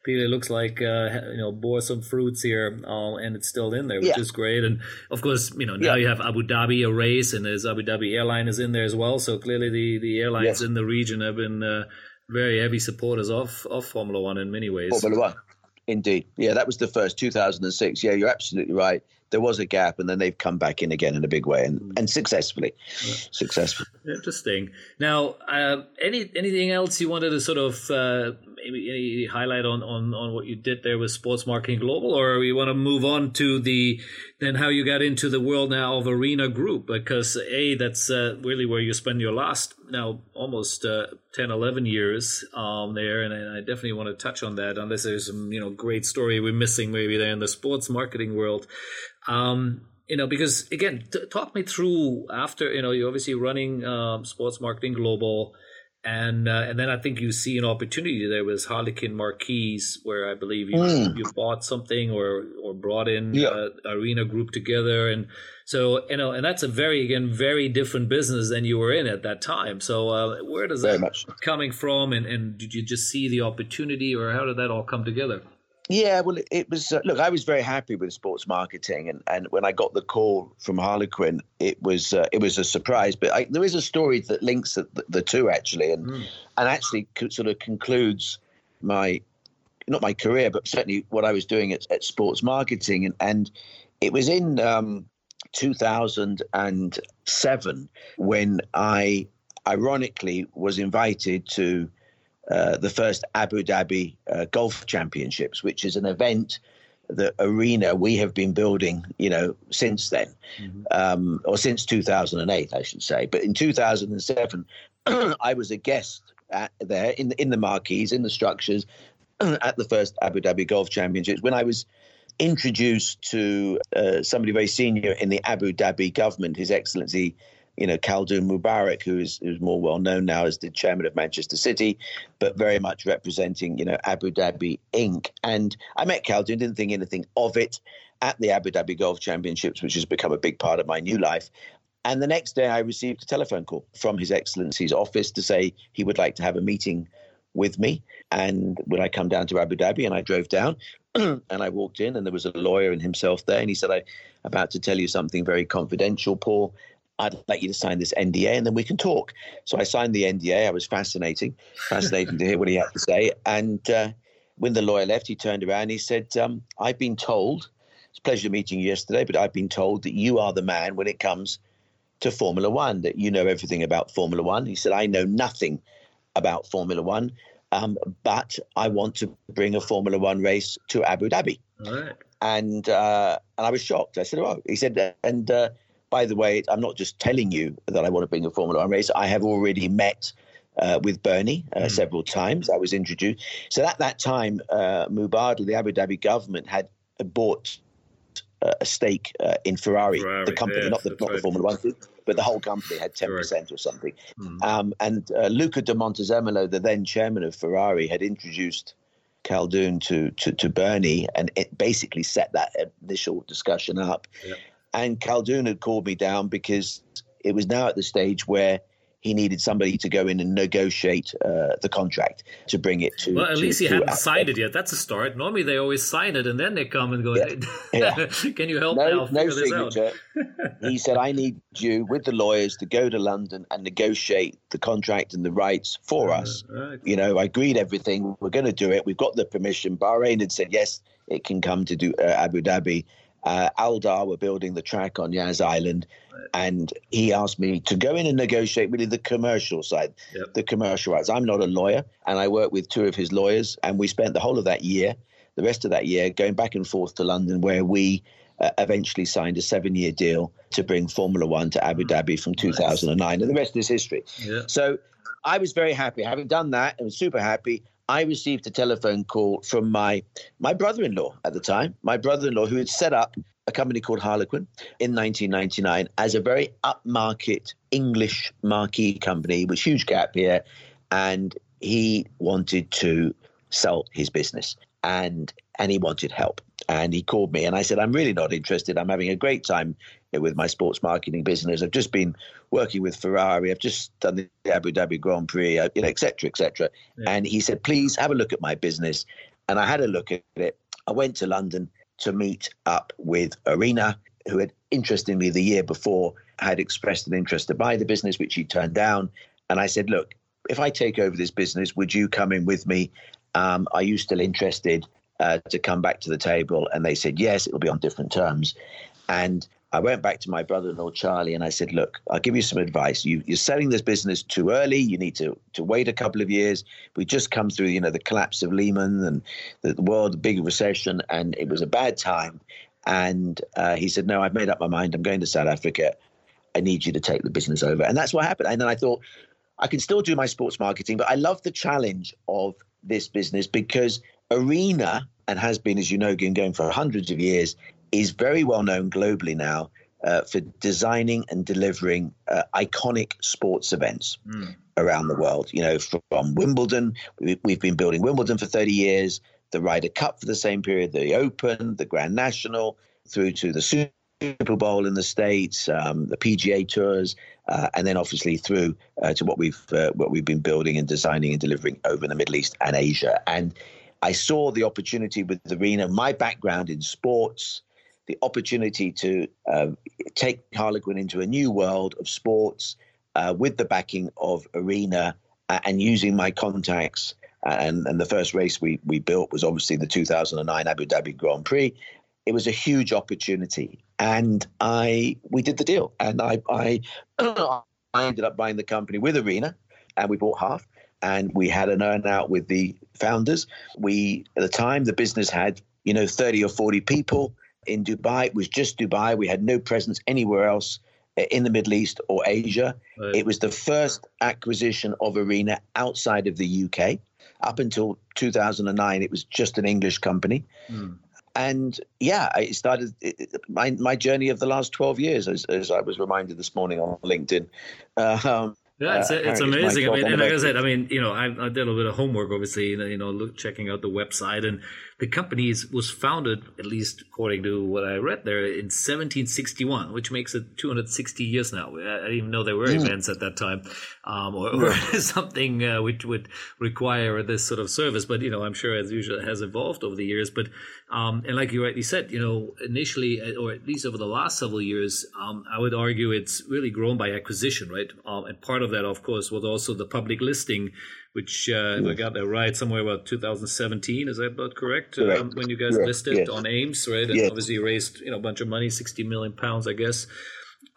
clearly looks like uh, you know bore some fruits here, uh, and it's still in there, which yeah. is great. And of course, you know now yeah. you have Abu Dhabi a race, and there's Abu Dhabi airline is in there as well. So clearly, the the airlines yes. in the region have been uh, very heavy supporters of of Formula One in many ways. Formula One, indeed. Yeah, that was the first 2006. Yeah, you're absolutely right there was a gap, and then they've come back in again in a big way and, mm. and successfully. Yeah. Successfully. Interesting. Now, uh, any anything else you wanted to sort of uh, maybe any highlight on, on on what you did there with Sports Marketing Global, or we want to move on to the then how you got into the world now of Arena Group? Because a that's uh, really where you spend your last now almost uh, 10, 11 years um, there, and I definitely want to touch on that. Unless there's some you know great story we're missing maybe there in the sports marketing world. Um, you know, because again, t- talk me through after you know you're obviously running um, sports marketing global, and uh, and then I think you see an opportunity there with Harlequin Marquees, where I believe you mm. you bought something or or brought in yeah. uh, Arena Group together, and so you know, and that's a very again very different business than you were in at that time. So uh, where does very that much. coming from, and and did you just see the opportunity, or how did that all come together? Yeah, well, it, was. Uh, look, I was very happy with sports marketing, and, and when I got the call from Harlequin, it was uh, it was a surprise. But I, there is a story that links the, the two actually, and mm. and actually sort of concludes my not my career, but certainly what I was doing at, at sports marketing, and and it was in um, 2007 when I ironically was invited to uh, the first Abu Dhabi uh, Golf Championships, which is an event the arena we have been building, you know, since then, mm-hmm. um, or since 2008, I should say. But in 2007, [clears throat] I was a guest at, there in in the marquees, in the structures, [clears throat] at the first Abu Dhabi Golf Championships when I was introduced to uh, somebody very senior in the Abu Dhabi government, His Excellency you know, Khaldoon Mubarak, who is who's more well known now as the chairman of Manchester City, but very much representing, you know, Abu Dhabi Inc. And I met Khaldoon, didn't think anything of it at the Abu Dhabi Golf Championships, which has become a big part of my new life. And the next day, I received a telephone call from His Excellency's office to say he would like to have a meeting with me. And when I come down to Abu Dhabi, and I drove down, [clears throat] and I walked in, and there was a lawyer and himself there, and he said, "I'm about to tell you something very confidential, Paul." I'd like you to sign this NDA and then we can talk. So I signed the NDA. I was fascinating, fascinating to hear what he had to say. And uh, when the lawyer left, he turned around and he said, um, I've been told it's a pleasure meeting you yesterday, but I've been told that you are the man when it comes to Formula One, that you know everything about Formula One. He said, I know nothing about Formula One, um, but I want to bring a Formula One race to Abu Dhabi. Right. And uh, and I was shocked. I said, "Oh," he said, and uh, by the way, I'm not just telling you that I want to bring a Formula One race. I have already met uh, with Bernie uh, mm. several times. I was introduced. So at that time, uh, Mubadala, the Abu Dhabi government, had bought uh, a stake uh, in Ferrari, Ferrari, the company, yeah, not the not right. the Formula One, but the whole company had ten percent or something. Mm. Um, and uh, Luca di Montezemolo, the then chairman of Ferrari, had introduced Khaldoon to, to to Bernie, and it basically set that initial discussion up. Yeah. And Khaldoon had called me down because it was now at the stage where he needed somebody to go in and negotiate uh, the contract to bring it to. Well, at to, least he hadn't signed it yet. That's a start. Normally, they always sign it and then they come and go. Yeah. [laughs] yeah. Can you help no, No signature. [laughs] he said, "I need you with the lawyers to go to London and negotiate the contract and the rights for uh, us." Right. You know, I agreed everything. We're going to do it. We've got the permission. Bahrain had said yes, it can come to do uh, Abu Dhabi uh, Aldar were building the track on Yas Island, and he asked me to go in and negotiate really the commercial side, yep. the commercial rights. I'm not a lawyer, and I worked with two of his lawyers, and we spent the whole of that year, the rest of that year, going back and forth to London, where we uh, eventually signed a seven-year deal to bring Formula One to Abu Dhabi from 2009, nice. and the rest is history. Yeah. So I was very happy. Having done that, I was super happy. I received a telephone call from my my brother-in-law at the time, my brother-in-law who had set up a company called Harlequin in 1999 as a very upmarket English marquee company with huge gap here, and he wanted to sell his business and and he wanted help and he called me and I said I'm really not interested. I'm having a great time with my sports marketing business. I've just been working with Ferrari. I've just done the Abu Dhabi Grand Prix, uh, you know, et cetera, et cetera. Yeah. And he said, please have a look at my business. And I had a look at it. I went to London to meet up with Arena, who had, interestingly, the year before had expressed an interest to buy the business, which he turned down. And I said, look, if I take over this business, would you come in with me? Um, are you still interested uh, to come back to the table? And they said, yes, it'll be on different terms. And I went back to my brother-in-law Charlie and I said, "Look, I'll give you some advice. You, are selling this business too early. You need to to wait a couple of years. We just come through, you know, the collapse of Lehman and the, the world, the big recession, and it was a bad time." And uh, he said, "No, I've made up my mind. I'm going to South Africa. I need you to take the business over." And that's what happened. And then I thought, I can still do my sports marketing, but I love the challenge of this business because Arena and has been, as you know, been going for hundreds of years, is very well known globally now uh, for designing and delivering uh, iconic sports events mm. around the world. You know, from Wimbledon, we, have been building Wimbledon for 30 years, the Ryder Cup for the same period, the Open, the Grand National, through to the Super Bowl in the States, um, the PGA tours, uh, and then obviously through uh, to what we've uh, what we've been building and designing and delivering over in the Middle East and Asia. And I saw the opportunity with the arena. My background in sports, the opportunity to uh, take Harlequin into a new world of sports uh, with the backing of Arena uh, and using my contacts. And, and the first race we, we built was obviously the 2009 Abu Dhabi Grand Prix. It was a huge opportunity, and I we did the deal, and I I, [clears throat] I ended up buying the company with Arena, and we bought half, and we had an earn out with the founders. We at the time the business had you know 30 or 40 people in Dubai. It was just Dubai. We had no presence anywhere else uh, in the Middle East or Asia. Right. It was the first acquisition of Arena outside of the UK. Up until 2009, it was just an English company. Mm. And yeah, I started my, my journey of the last 12 years, as, as I was reminded this morning on LinkedIn. [laughs] Uh, um, yeah, it's, uh, it's amazing. I mean, and like I said, I mean, you know, I, I, did a little bit of homework, obviously, you know, look, checking out the website, and the company was founded, at least according to what I read there, in 1761, which makes it 260 years now. I didn't even know there were mm. events at that time, um, or, or [laughs] something uh, which would require this sort of service. But you know, I'm sure as usual it has evolved over the years. But um, and like you rightly said, you know, initially, uh, or at least over the last several years, um, I would argue it's really grown by acquisition, right? Um, and part of that, of course, was also the public listing which uh, I got that right, somewhere about 2017. Is that about correct? correct. Um, when you guys listed yes. on AIMS, right? And yes. obviously raised you know a bunch of money, 60 million pounds, I guess.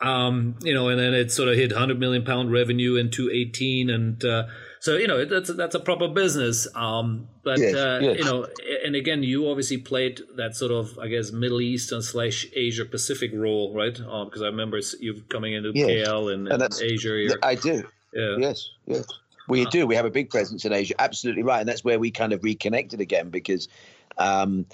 Um, you know, and then it sort of hit 100 million pound revenue in 2018, and uh, so you know that's that's a proper business. Um, but yes, uh, yes. you know, and again, you obviously played that sort of I guess Middle Eastern slash Asia Pacific role, right? Um, because I remember you coming into yes. KL and, and, and Asia. Here. I do. Yeah. Yes. Yes. We do. We have a big presence in Asia. Absolutely right, and that's where we kind of reconnected again because. Um,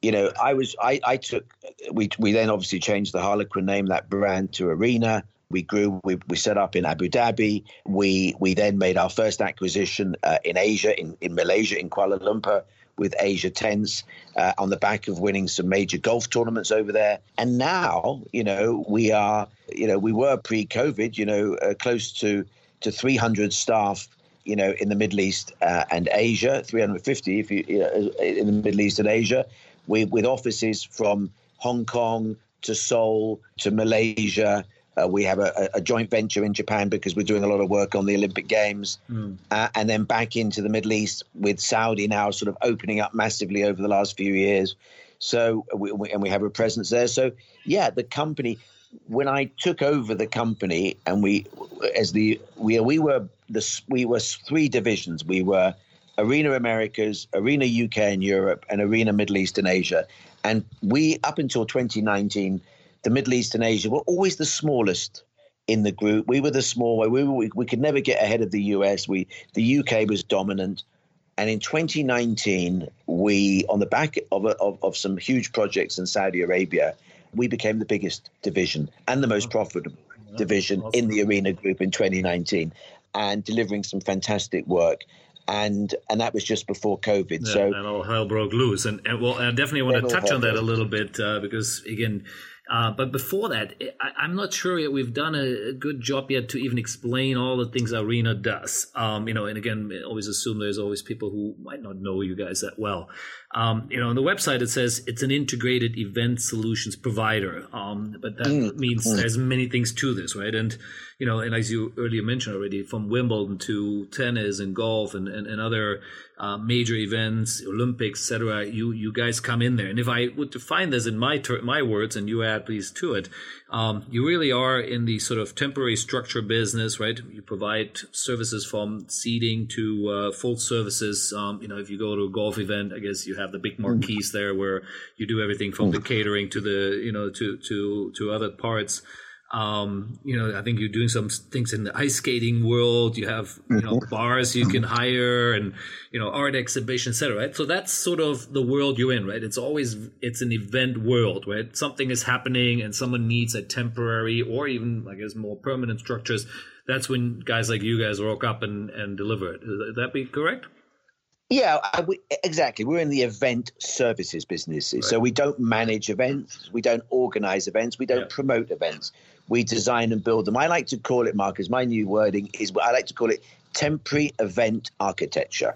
you know, I was I, I took we we then obviously changed the Harlequin name that brand to Arena. We grew. We, we set up in Abu Dhabi. We we then made our first acquisition uh, in Asia, in, in Malaysia, in Kuala Lumpur, with Asia Tents uh, on the back of winning some major golf tournaments over there. And now, you know, we are, you know, we were pre-COVID, you know, uh, close to to 300 staff, you know, in the Middle East uh, and Asia, 350 if you, you know, in the Middle East and Asia, we, with offices from Hong Kong to Seoul to Malaysia uh, we have a, a, joint venture in Japan because we're doing a lot of work on the Olympic Games, mm. uh, and then back into the Middle East with Saudi now sort of opening up massively over the last few years. So we, we, and we have a presence there. So yeah, the company. When I took over the company, and we, as the we we were the we were three divisions. We were Arena Americas, Arena UK and Europe, and Arena Middle East and Asia. And we up until 2019 the Middle East and Asia were always the smallest in the group. We were the small way. We, we, we could never get ahead of the US. We the UK was dominant. And in 2019, we, on the back of, of, of some huge projects in Saudi Arabia, we became the biggest division and the most profitable division in the arena group in 2019 and delivering some fantastic work and and that was just before COVID. Yeah, so and all hell broke loose. And, and well, I definitely want to touch on that a little bit uh, because again, uh, but before that, I, am not sure yet we've done a, a, good job yet to even explain all the things Arena does. Um, you know, and again, always assume there's always people who might not know you guys that well. Um, you know, on the website it says it's an integrated event solutions provider, um, but that mm. means mm. there's many things to this, right? And you know, and as you earlier mentioned already, from Wimbledon to tennis and golf and, and, and other uh, major events, Olympics, etc. You you guys come in there, and if I would define this in my ter- my words, and you add please to it, um, you really are in the sort of temporary structure business, right? You provide services from seating to uh, full services. Um, you know, if you go to a golf event, I guess you have the big marquees there where you do everything from the catering to the you know to to to other parts. Um, you know, I think you're doing some things in the ice skating world. You have, you know, mm-hmm. bars you can hire and, you know, art exhibitions, etc. Right. So that's sort of the world you're in, right? It's always, it's an event world, right? Something is happening and someone needs a temporary or even, I guess, more permanent structures. That's when guys like you guys rock up and, and deliver it. Would that be correct? Yeah, we, exactly. We're in the event services business. Right. So we don't manage events, we don't organize events, we don't yeah. promote events we design and build them. I like to call it, Marcus, my new wording is I like to call it temporary event architecture.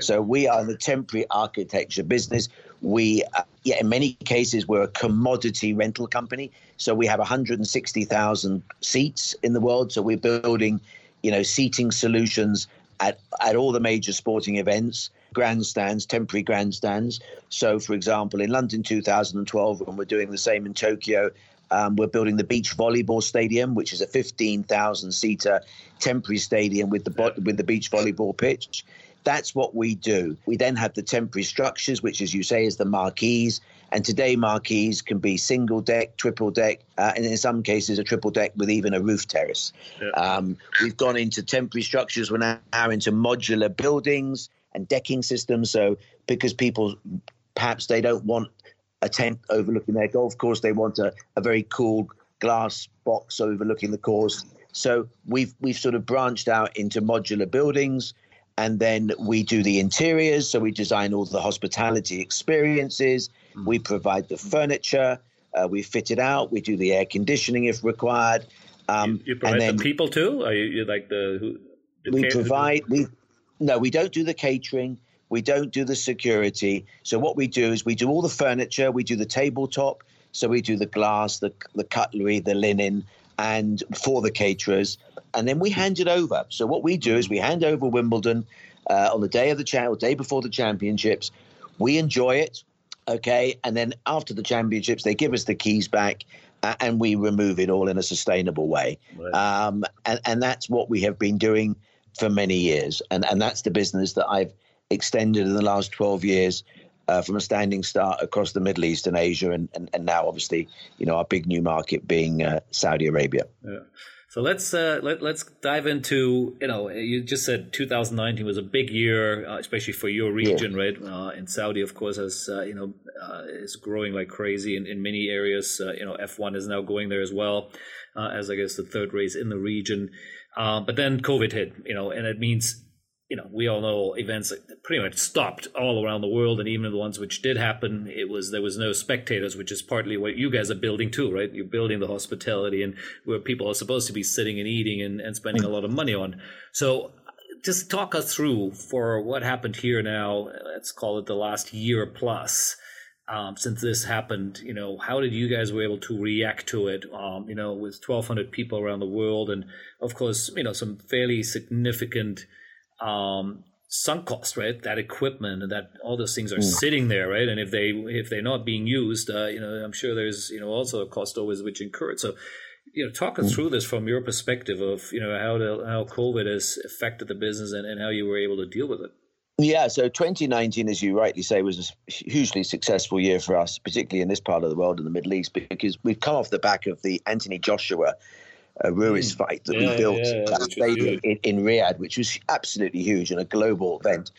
So we are the temporary architecture business. We, uh, yeah, in many cases, we're a commodity rental company. So we have 160,000 seats in the world. So we're building, you know, seating solutions at, at all the major sporting events, grandstands, temporary grandstands. So, for example, in London 2012, when we're doing the same in Tokyo um, we're building the beach volleyball stadium, which is a 15,000 seater temporary stadium with the with the beach volleyball pitch. That's what we do. We then have the temporary structures, which, as you say, is the marquees. And today, marquees can be single deck, triple deck, uh, and in some cases, a triple deck with even a roof terrace. Yeah. Um, we've gone into temporary structures. We're now into modular buildings and decking systems. So, because people perhaps they don't want a tent overlooking their golf course. They want a, a very cool glass box overlooking the course. So we've we've sort of branched out into modular buildings, and then we do the interiors. So we design all the hospitality experiences. Mm. We provide the furniture. Uh, we fit it out. We do the air conditioning if required. Um, you, you provide then, the people too. Are you, you like the? Who, the we provide. We no, we don't do the catering. We don't do the security. So what we do is we do all the furniture. We do the tabletop. So we do the glass, the the cutlery, the linen, and for the caterers, and then we hand it over. So what we do is we hand over Wimbledon uh, on the day of the cha- day before the championships. We enjoy it, okay, and then after the championships, they give us the keys back. Uh, and we remove it all in a sustainable way, right. um, and and that's what we have been doing for many years, and and that's the business that I've extended in the last twelve years uh, from a standing start across the Middle East and Asia, and, and, and now obviously, you know, our big new market being uh, Saudi Arabia. Yeah. So let's uh, let, let's dive into you know you just said 2019 was a big year, uh, especially for your region, yeah. right? Uh, and Saudi, of course, has uh, you know uh, is growing like crazy in, in many areas. Uh, you know, F1 is now going there as well as I guess the third race in the region. but then COVID hit, you know, and it means you know, we all know events that pretty much stopped all around the world, and even the ones which did happen, it was there was no spectators, which is partly what you guys are building too, right? You're building the hospitality and where people are supposed to be sitting and eating and, and spending a lot of money on. So, just talk us through for what happened here now. Let's call it the last year plus. Um, since this happened, you know, how did you guys were able to react to it? Um, you know, with 1,200 people around the world, and of course, you know, some fairly significant um, sunk cost, right? That equipment and that all those things are mm. sitting there, right? And if they if they're not being used, uh, you know, I'm sure there's you know also a cost always which incurred. So, you know, talk us mm. through this from your perspective of you know how the, how COVID has affected the business and, and how you were able to deal with it. Yeah, so 2019, as you rightly say, was a hugely successful year for us, particularly in this part of the world, in the Middle East, because we've come off the back of the Anthony Joshua a Ruiz mm. fight that yeah, we built yeah, stadium in, in, Riyadh, which was absolutely huge and a global event.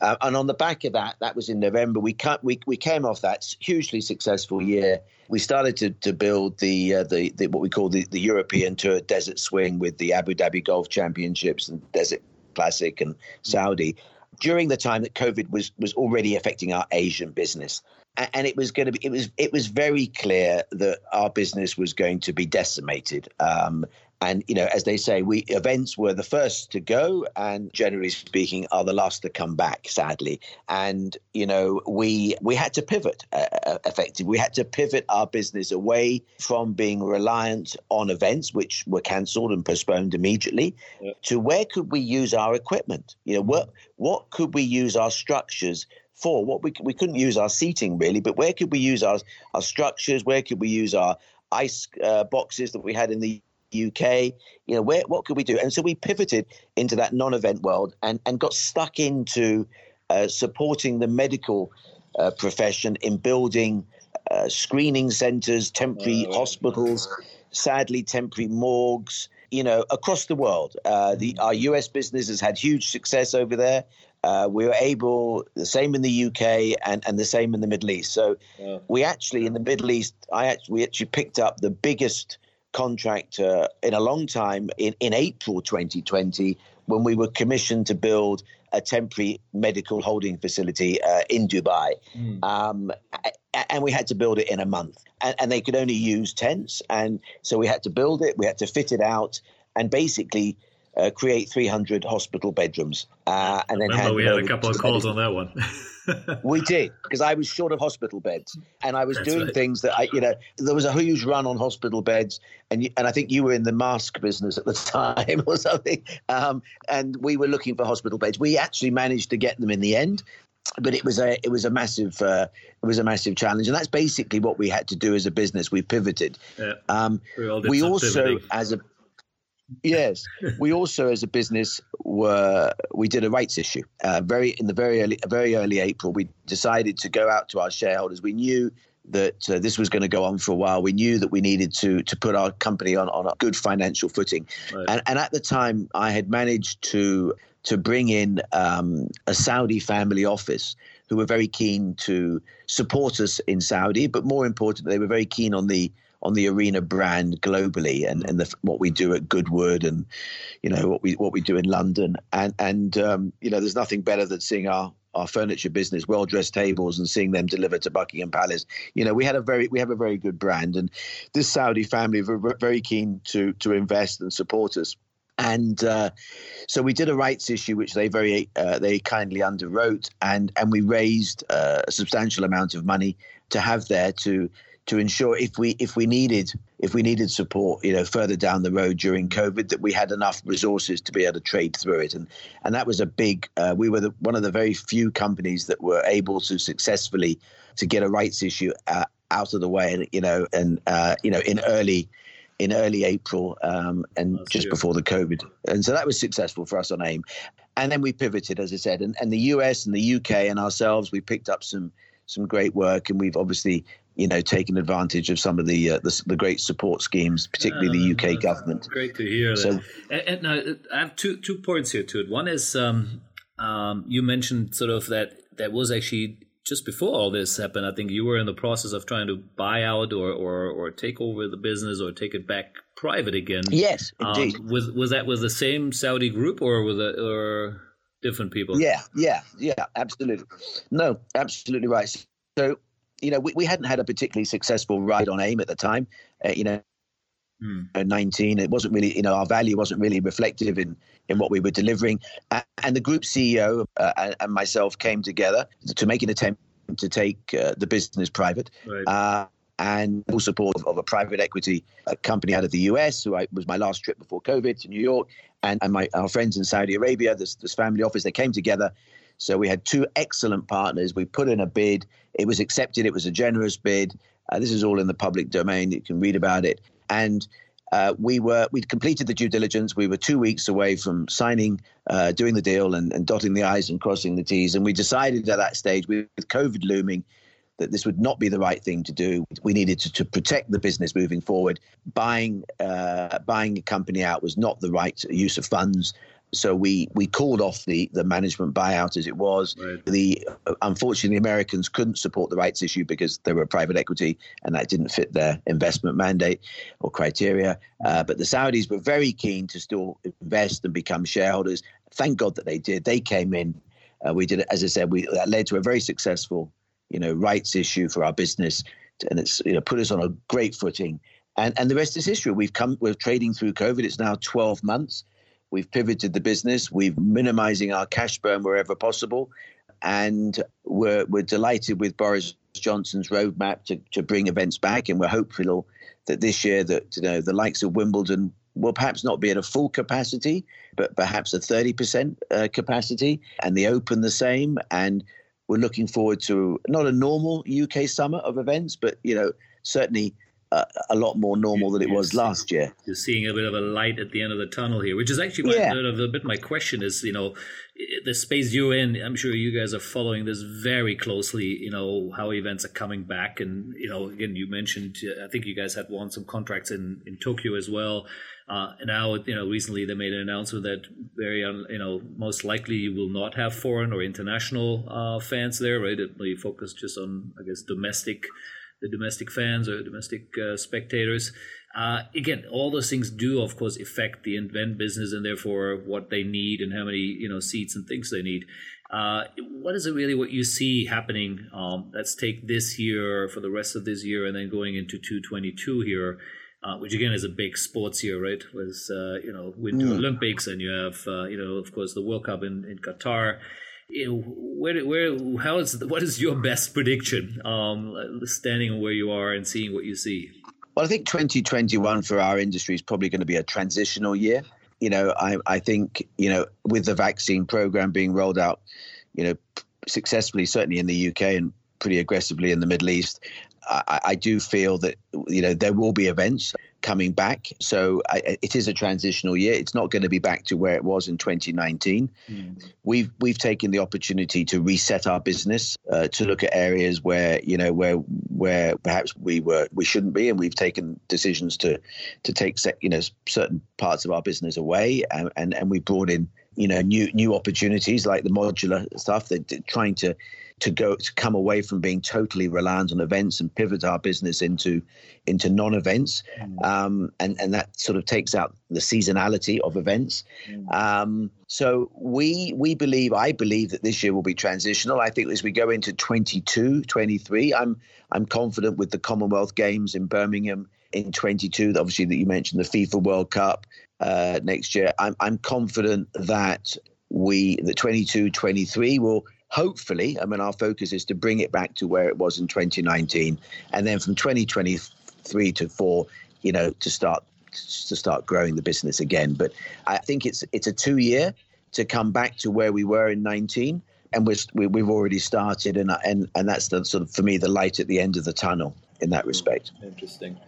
Uh, and on the back of that, that was in November. We cut, we we came off that hugely successful year. We started to to build the uh, the, the, what we call the, the European Tour Desert Swing with the Abu Dhabi Golf Championships and Desert Classic and Saudi. During the time that COVID was was already affecting our Asian business, and it was going to be it was it was very clear that our business was going to be decimated. Um, and you know as they say we events were the first to go and generally speaking are the last to come back sadly. And you know we we had to pivot uh, uh effectively. We had to pivot our business away from being reliant on events which were cancelled and postponed immediately yeah. to where could we use our equipment? You know what what could we use our structures for. What we we couldn't use our seating really, but where could we use our our structures? Where could we use our ice uh, boxes that we had in the UK? You know, where what could we do? And so we pivoted into that non-event world and and got stuck into uh, supporting the medical uh, profession in building uh, screening centres, temporary oh, hospitals, sadly temporary morgues you know, across the world. Uh, the our US business has had huge success over there. Uh, we were able, the same in the UK and, and the same in the Middle East. So yeah. we actually, in the Middle East, I actually, we actually picked up the biggest contract uh, in a long time in, in April 2020 when we were commissioned to build a temporary medical holding facility uh, in Dubai. Mm. Um, and we had to build it in a month. And, and, they could only use tents. And so we had to build it, we had to fit it out, and basically uh, create 300 hospital bedrooms. Uh, and then Remember we had a couple of calls on that one. we [laughs] did because I was short of hospital beds, and I was That's doing right. things that I, you know, there was a huge run on hospital beds, and you, and I think you were in the mask business at the [laughs] time or something, um, and we were looking for hospital beds. We actually managed to get them in the end, but it was a it was a massive uh, it was a massive challenge, and that's basically what we had to do as a business. We pivoted. Yeah. Um, we, we also, pivoting. as a yes, we also, as a business, were we did a rights issue. Uh, very in the very early, very early April, we decided to go out to our shareholders. We knew that uh, this was going to go on for a while. We knew that we needed to to put our company on, on a good financial footing. Right. And, and at the time, I had managed to to bring in um, a Saudi family office who were very keen to support us in Saudi, but more importantly, they were very keen on the on the arena brand globally and, and the, what we do at Goodwood and you know what we what we do in London and and um, you know there's nothing better than seeing our our furniture business, well dressed tables, and seeing them delivered to Buckingham Palace. You know, we had a very we have a very good brand, and this Saudi family were very keen to to invest and support us. And uh, so we did a rights issue, which they very uh, they kindly underwrote, and and we raised uh, a substantial amount of money to have there to to ensure if we if we needed if we needed support, you know, further down the road during COVID, that we had enough resources to be able to trade through it, and and that was a big. Uh, we were the, one of the very few companies that were able to successfully to get a rights issue uh, out of the way, and you know, and uh, you know, in early in early April um, and That's just before the COVID, and so that was successful for us on AIM, and then we pivoted, as I said, and, and the US and the UK and ourselves, we picked up some some great work, and we've obviously you know, taken advantage of some of the uh, the, the, great support schemes, particularly the UK uh, government. Great to hear. So, that. and, and uh, I have two two points here to it. One is um, um, you mentioned sort of that that was actually just before all this happened. I think you were in the process of trying to buy out or or, or take over the business or take it back private again. Yes, um, indeed. Um, was was that with the same Saudi group or with a, or different people? Yeah, yeah, yeah, absolutely. No, absolutely right. So you know, we, we hadn't had a particularly successful ride on AIM at the time. Uh, you know, hmm. 19, it wasn't really, you know, our value wasn't really reflective in, in what we were delivering. And the group CEO uh, and myself came together to make an attempt to take uh, the business private. Right. Uh, and full support of, of, a private equity uh, company out of the US, who I, was my last trip before COVID to New York, and, and my our friends in Saudi Arabia, this, this family office, they came together so we had two excellent partners. We put in a bid. It was accepted. It was a generous bid. Uh, this is all in the public domain. You can read about it. And uh, we were we'd completed the due diligence. We were two weeks away from signing, uh, doing the deal, and, and, dotting the i's and crossing the t's. And we decided at that stage, with COVID looming, that this would not be the right thing to do. We needed to, to protect the business moving forward. Buying uh, buying a company out was not the right use of funds. So we we called off the the management buyout as it was. Right. The unfortunately the Americans couldn't support the rights issue because they were private equity and that didn't fit their investment mandate or criteria. Uh, but the Saudis were very keen to still invest and become shareholders. Thank God that they did. They came in. Uh, we did, as I said, we that led to a very successful, you know, rights issue for our business, and it's you know put us on a great footing. And and the rest is history. We've come, we're trading through COVID. It's now 12 months. We've pivoted the business. We're minimizing our cash burn wherever possible. And we're, we're delighted with Boris Johnson's roadmap to, to bring events back. And we're hopeful that this year that you know, the likes of Wimbledon will perhaps not be at a full capacity, but perhaps a 30% uh, capacity. And the Open the same. And we're looking forward to not a normal UK summer of events, but, you know, certainly a lot more normal than it was last year. You're seeing a bit of a light at the end of the tunnel here, which is actually yeah. a, bit my question is, you know, the space you're in, I'm sure you guys are following this very closely, you know, how events are coming back. And, you know, again, you mentioned, uh, I think you guys had won some contracts in, in Tokyo as well. Uh, and now, you know, recently they made an announcement that very, you know, most likely you will not have foreign or international uh, fans there, right? It may focus just on, I guess, domestic the domestic fans or domestic uh, spectators. Uh, again, all those things do, of course, affect the event business and therefore what they need and how many you know seats and things they need. Uh, what is it really what you see happening? Um, let's take this year for the rest of this year and then going into 222 here. Uh, which again is a big sports year, right? With uh, you know Winter mm. Olympics, and you have uh, you know of course the World Cup in, in Qatar you know, where, where, how is, what is your best prediction? Um, standing where you are and seeing what you see. Well, I think 2021 for our industry is probably going to be a transitional year. You know, I, I think, you know, with the vaccine program being rolled out, you know, successfully, certainly in the UK and pretty aggressively in the Middle East, I, I do feel that, you know, there will be events coming back. So I, it is a transitional year. It's not going to be back to where it was in 2019. Mm. We've we've taken the opportunity to reset our business uh, to look at areas where you know where where perhaps we were we shouldn't be, and we've taken decisions to to take you know certain parts of our business away, and and, and we brought in you know new new opportunities like the modular stuff. That trying to to go to come away from being totally reliant on events and pivot our business into into non-events, mm. um, and and that sort of takes out the seasonality of events. Mm. Um, so we we believe I believe that this year will be transitional. I think as we go into 22, 23, I'm I'm confident with the Commonwealth Games in Birmingham in 22. Obviously, that you mentioned the FIFA World Cup uh, next year. I'm I'm confident that we the 22, 23 will hopefully, I mean, our focus is to bring it back to where it was in 2019, and then from 2023 to four, you know, to start to start growing the business again. But I think it's it's a two year to come back to where we were in 19 and we're, we, have already started and, and and that's the sort of for me the light at the end of the tunnel in that respect interesting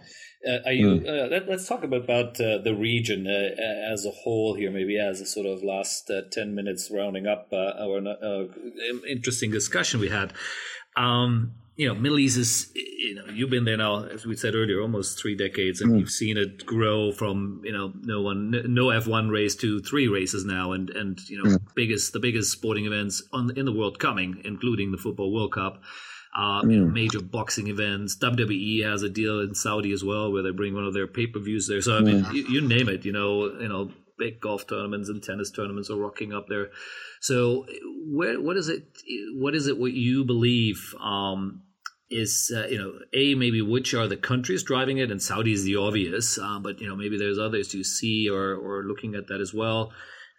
are you mm. uh, let, us talk about uh, the region uh, as a whole here maybe as a sort of last uh, 10 minutes rounding up uh, our interesting discussion we had um, you know, Middle East is, you know, you've been there now, as we said earlier, almost three decades, and mm. you've seen it grow from, you know, no one, no F1 race to three races now, and and you know, mm. biggest the biggest sporting events on in the world coming, including the Football World Cup. Uh, mm. major boxing events. WWE has a deal in Saudi as well, where they bring one of their pay per views there. So I mean, you, you name it. You know, you know, big golf tournaments and tennis tournaments are rocking up there. So, where, what is it? What is it? What you believe um, is uh, you know a maybe which are the countries driving it and saudi is the obvious uh, but you know maybe there's others you see or or looking at that as well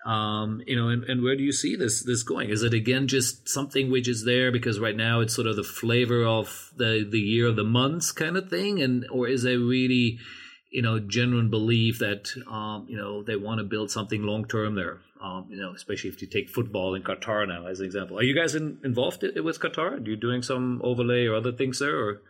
um, you know and, and where do you see this this going is it again just something which is there because right now it's sort of the flavor of the the year of the months kind of thing and or is it really you know genuine belief that um, you know they want to build something long term there um, you know, especially if you take football in Qatar now as an example. Are you guys in, involved with Qatar? Are you doing some overlay or other things there? Or?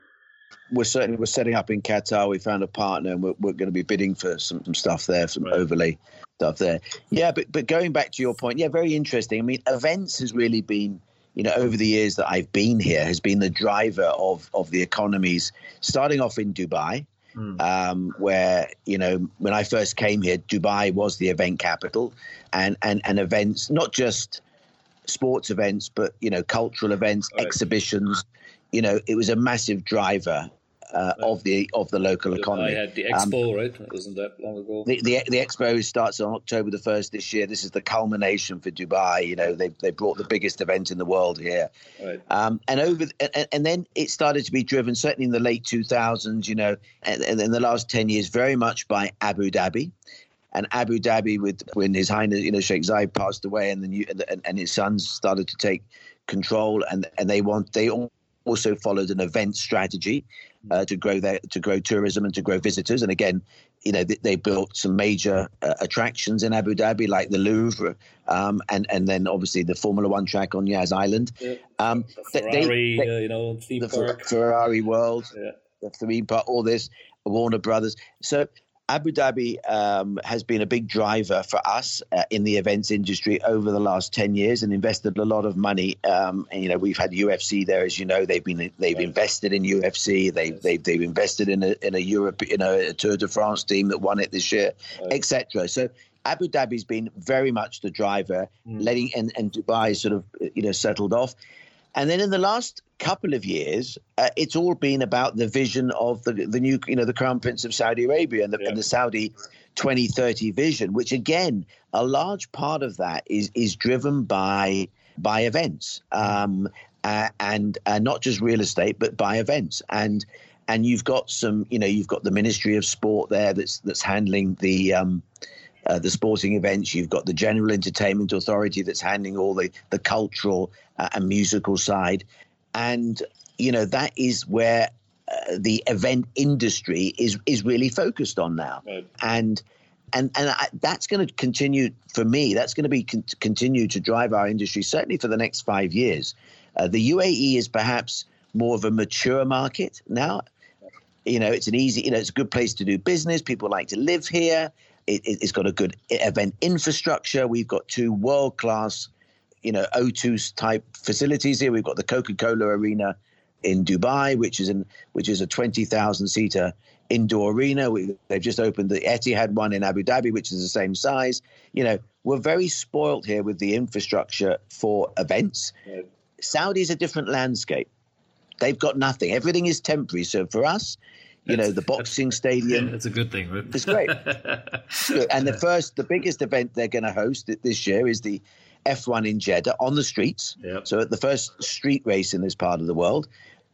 We're certainly we're setting up in Qatar. We found a partner, and we're, we're going to be bidding for some, some stuff there, some right. overlay stuff there. Yeah, but but going back to your point, yeah, very interesting. I mean, events has really been you know, over the years that I've been here, has been the driver of of the economies. Starting off in Dubai, Mm. Um, where you know when I first came here, Dubai was the event capital, and and and events not just sports events, but you know cultural events, right. exhibitions. You know, it was a massive driver uh, of the of the local economy. I had the um, expo, um, right? Wasn't that long ago? The, the, the expo starts on October the first this year. This is the culmination for Dubai. You know, they they brought the biggest event in the world here, right. um, and over and, and, then it started to be driven certainly in the late two thousands. You know, and, and in the last ten years, very much by Abu Dhabi. And Abu Dhabi, with when His Highness, you know, Sheikh Zayed passed away, and the new and, and his sons started to take control, and and they want they also followed an event strategy uh, to grow their to grow tourism and to grow visitors. And again, you know, they, they built some major uh, attractions in Abu Dhabi, like the Louvre, um, and and then obviously the Formula One track on Yas Island. Yeah. Um, the Ferrari, they, they, uh, you know, theme the park. Ferrari World, yeah. the theme park, all this, Warner Brothers. So Abu Dhabi um, has been a big driver for us uh, in the events industry over the last ten years and invested a lot of money. Um, and, you know, we've had UFC there, as you know. They've been they've right. invested in UFC. They yes. they've they've invested in a in a Europe in a Tour de France team that won it this year, right. etc. So Abu Dhabi's been very much the driver, mm. letting and, and Dubai sort of you know settled off. And then in the last couple of years, uh, it's all been about the vision of the the new, you know, the Crown Prince of Saudi Arabia and the, yeah. and the Saudi 2030 vision, which again, a large part of that is is driven by by events, um, uh, and uh, not just real estate, but by events. And and you've got some, you know, you've got the Ministry of Sport there that's that's handling the. Um, uh, the sporting events. You've got the General Entertainment Authority that's handling all the the cultural uh, and musical side, and you know that is where uh, the event industry is is really focused on now, right. and. And and I, that's going to continue for me. That's going to be con- continue to drive our industry certainly for the next five years. Uh, the UAE is perhaps more of a mature market now. You know, it's an easy, you know, it's a good place to do business. People like to live here. It, has got a good event infrastructure. We've got two world class, you know, O2 type facilities here. We've got the Coca Cola Arena in Dubai, which is in which is a twenty thousand seater indoor arena. We, they've just opened the Etihad one in Abu Dhabi, which is the same size. You know, we're very spoilt here with the infrastructure for events. Right. Saudi's a different landscape. They've got nothing. Everything is temporary. So for us, you know the boxing stadium. It's a good thing, right? It's great. [laughs] and the first, the biggest event they're going to host this year is the F1 in Jeddah on the streets. Yep. So at the first street race in this part of the world,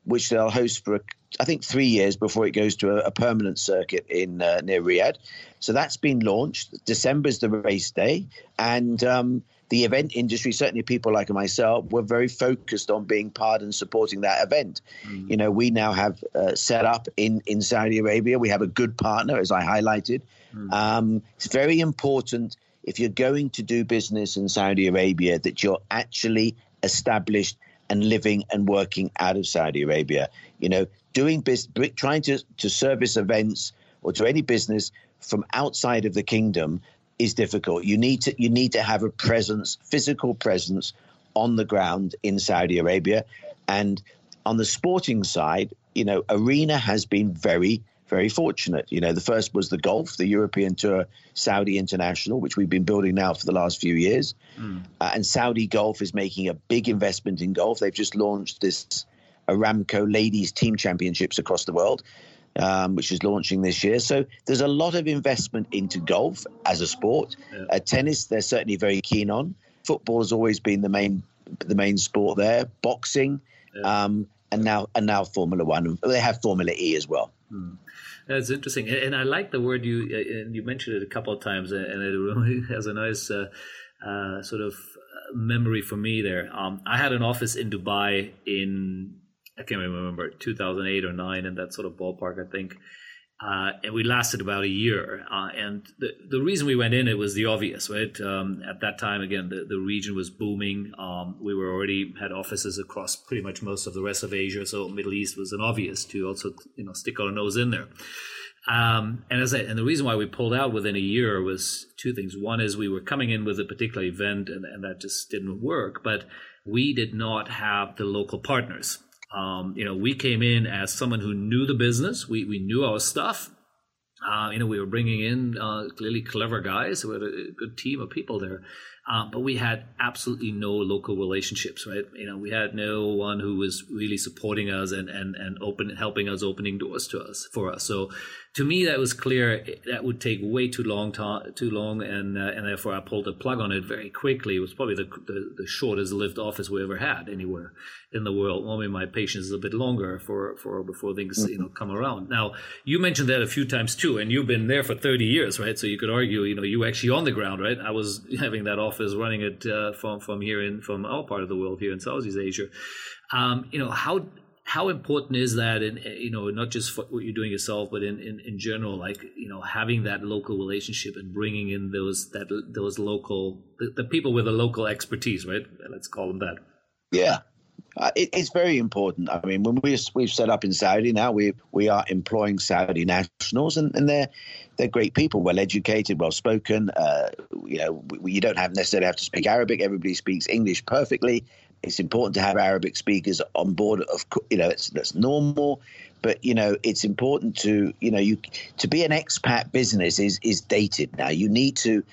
which they'll host for I think three years before it goes to a, a permanent circuit in uh, near Riyadh. So that's been launched. December's the race day, and um, the event industry, certainly people like myself, were very focused on being part and supporting that event. Mm. You know, we now have uh, set up in, in Saudi Arabia. We have a good partner, as I highlighted. Mm. Um, it's very important if you're going to do business in Saudi Arabia that you're actually established and living and working out of Saudi Arabia. You know, doing business, trying to, to service events or to any business from outside of the kingdom is difficult. You need to you need to have a presence, physical presence on the ground in Saudi Arabia. And on the sporting side, you know, Arena has been very, very fortunate. You know, the first was the golf, the European Tour Saudi International, which we've been building now for the last few years. Mm. Uh, and Saudi Golf is making a big investment in golf. They've just launched this Aramco Ladies Team Championships across the world um, which is launching this year. So there's a lot of investment into golf as a sport. Yeah. Uh, tennis, they're certainly very keen on. Football has always been the main the main sport there. Boxing, yeah. um, and now and now Formula One. They have Formula E as well. Hmm. That's interesting, and I like the word you uh, and you mentioned it a couple of times, and it really [laughs] has a nice uh, uh, sort of memory for me there. Um, I had an office in Dubai in I can't remember 2008 or nine in that sort of ballpark, I think. Uh, and we lasted about a year. Uh, and the, the reason we went in it was the obvious, right? Um, at that time, again, the, the region was booming. Um, we were already had offices across pretty much most of the rest of Asia, so Middle East was an obvious to also you know stick our nose in there. Um, and as I, and the reason why we pulled out within a year was two things. One is we were coming in with a particular event, and, and that just didn't work. But we did not have the local partners. Um, you know, we came in as someone who knew the business. We we knew our stuff. Uh, you know, we were bringing in uh, clearly clever guys. We had a good team of people there, um, but we had absolutely no local relationships. Right? You know, we had no one who was really supporting us and and and open helping us, opening doors to us for us. So to me, that was clear. That would take way too long, to, too long, and uh, and therefore I pulled the plug on it very quickly. It was probably the, the, the shortest lived office we ever had anywhere in the world. Normally, my patience is a bit longer for for before things mm-hmm. you know come around. Now, you mentioned that a few times too, and you've been there for thirty years, right? So you could argue, you know, you were actually on the ground, right? I was [laughs] having that office running it uh, from from here in from our part of the world here in Southeast Asia. Um, you know how how important is that in eh, you know not just for what you're doing yourself but in, in, in general like you know having that local relationship and bringing in those that those local the, the people with the local expertise right let's call them that yeah uh, it, it's very important. I mean, when we we've set up in Saudi now, we we are employing Saudi nationals, and, and they're they're great people, well educated, well spoken. Uh, you know, we, you don't have necessarily have to speak Arabic. Everybody speaks English perfectly, it's important to have Arabic speakers on board. Of you know, it's that's normal, but you know, it's important to you know you to be an expat business is is dated now. You need to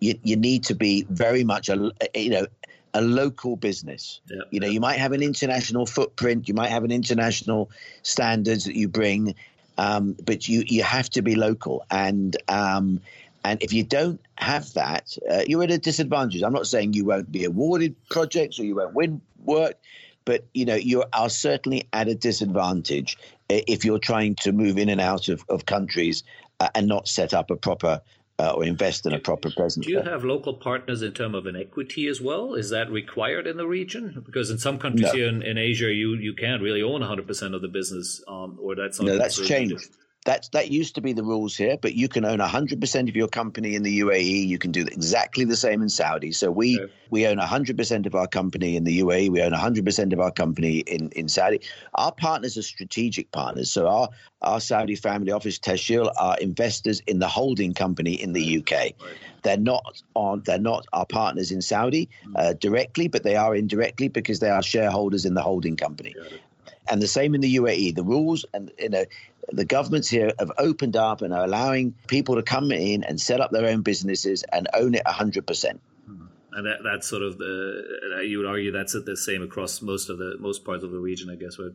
you, you need to be very much a you know a local business. You know, you might have an international footprint, you might have an international standards that you bring, um, but you you have to be local. And um, and if you don't have that, uh, you're at a disadvantage. I'm not saying you won't be awarded projects or you won't win work, but you know you are certainly at a disadvantage if you're trying to move in and out of, of countries uh, and not set up a proper uh, or invest in a proper presence. Do you have local partners in terms of an equity as well? Is that required in the region? Because in some countries no. here in, in, Asia, you you can't really own 100% of the business, um, or that's no, that's changed. That that used to be the rules here, but you can own 100% of your company in the UAE. You can do exactly the same in Saudi. So we okay. we own 100% of our company in the UAE. We own 100% of our company in, in Saudi. Our partners are strategic partners. So our our Saudi family office, Tashil, are investors in the holding company in the UK. Right. They're not on. They're not our partners in Saudi hmm. uh, directly, but they are indirectly because they are shareholders in the holding company and the same in the UAE. The rules and you know the governments here have opened up and are allowing people to come in and set up their own businesses and own it 100%. Hmm. And that, that's sort of the you would argue that's the same across most of the most parts of the region, I guess. But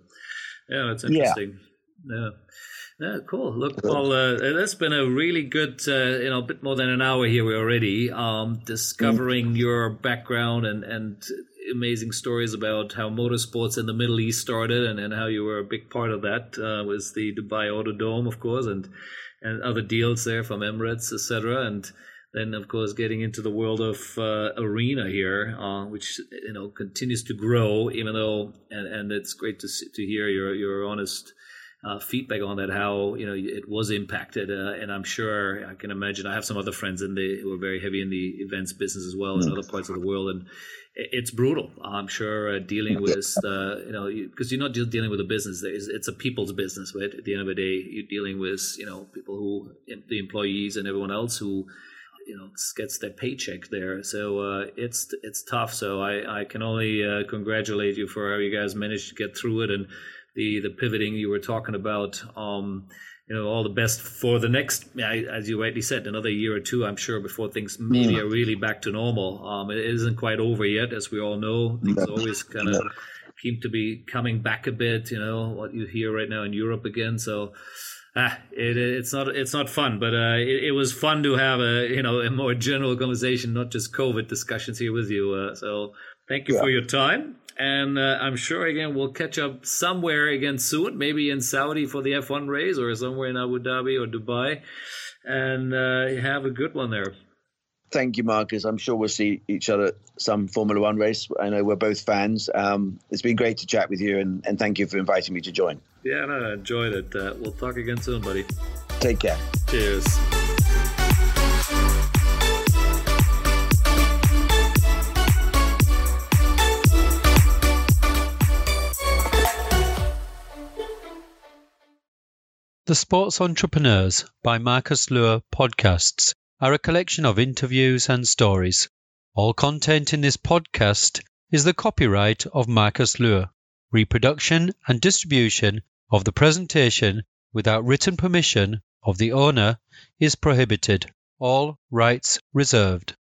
yeah, that's interesting. Yeah. yeah. Yeah, cool. Look, Paul, uh, that's been a really good, uh, you know, a bit more than an hour here we already, um, discovering mm. your background and, and amazing stories about how motorsports in the Middle East started and, and how you were a big part of that uh, was the Dubai Autodrome, of course, and and other deals there from Emirates, etc. And then of course getting into the world of uh, arena here, uh, which you know continues to grow, even though and, and it's great to to hear your your honest uh, feedback on that, how you know it was impacted, uh, and I'm sure I can imagine. I have some other friends in the who are very heavy in the events business as well in other parts of the world, and it's brutal. I'm sure uh, dealing with uh, you know because you, are not dealing with a business. It's a people's business, right? At the end of the day, you're dealing with you know people who the employees and everyone else who you know gets their paycheck there. So uh, it's it's tough. So I I can only uh, congratulate you for how you guys managed to get through it and the the pivoting you were talking about. Um, you know, all the best for the next, as you rightly said, another year or two. I'm sure before things maybe mm. are really back to normal. Um, it isn't quite over yet, as we all know. Things always kind of seem to be coming back a bit. You know what you hear right now in Europe again. So. Ah, it, it's not it's not fun, but uh, it, it, was fun to have a you know a more general conversation, not just COVID discussions here with you. Uh, so thank you yeah. for your time, and uh, I'm sure again we'll catch up somewhere again soon, maybe in Saudi for the F1 race or somewhere in Abu Dhabi or Dubai. And uh, have a good one there. Thank you, Marcus. I'm sure we'll see each other some Formula One race. I know we're both fans. Um, it's been great to chat with you, and, and, thank you for inviting me to join. Yeah, no, I enjoyed it. Uh, we'll talk again soon, buddy. Take care. Cheers. The Sports Entrepreneurs by Marcus Luer podcasts are a collection of interviews and stories. All content in this podcast is the copyright of Marcus Luer. Reproduction and distribution of the presentation without written permission of the owner is prohibited. All rights reserved.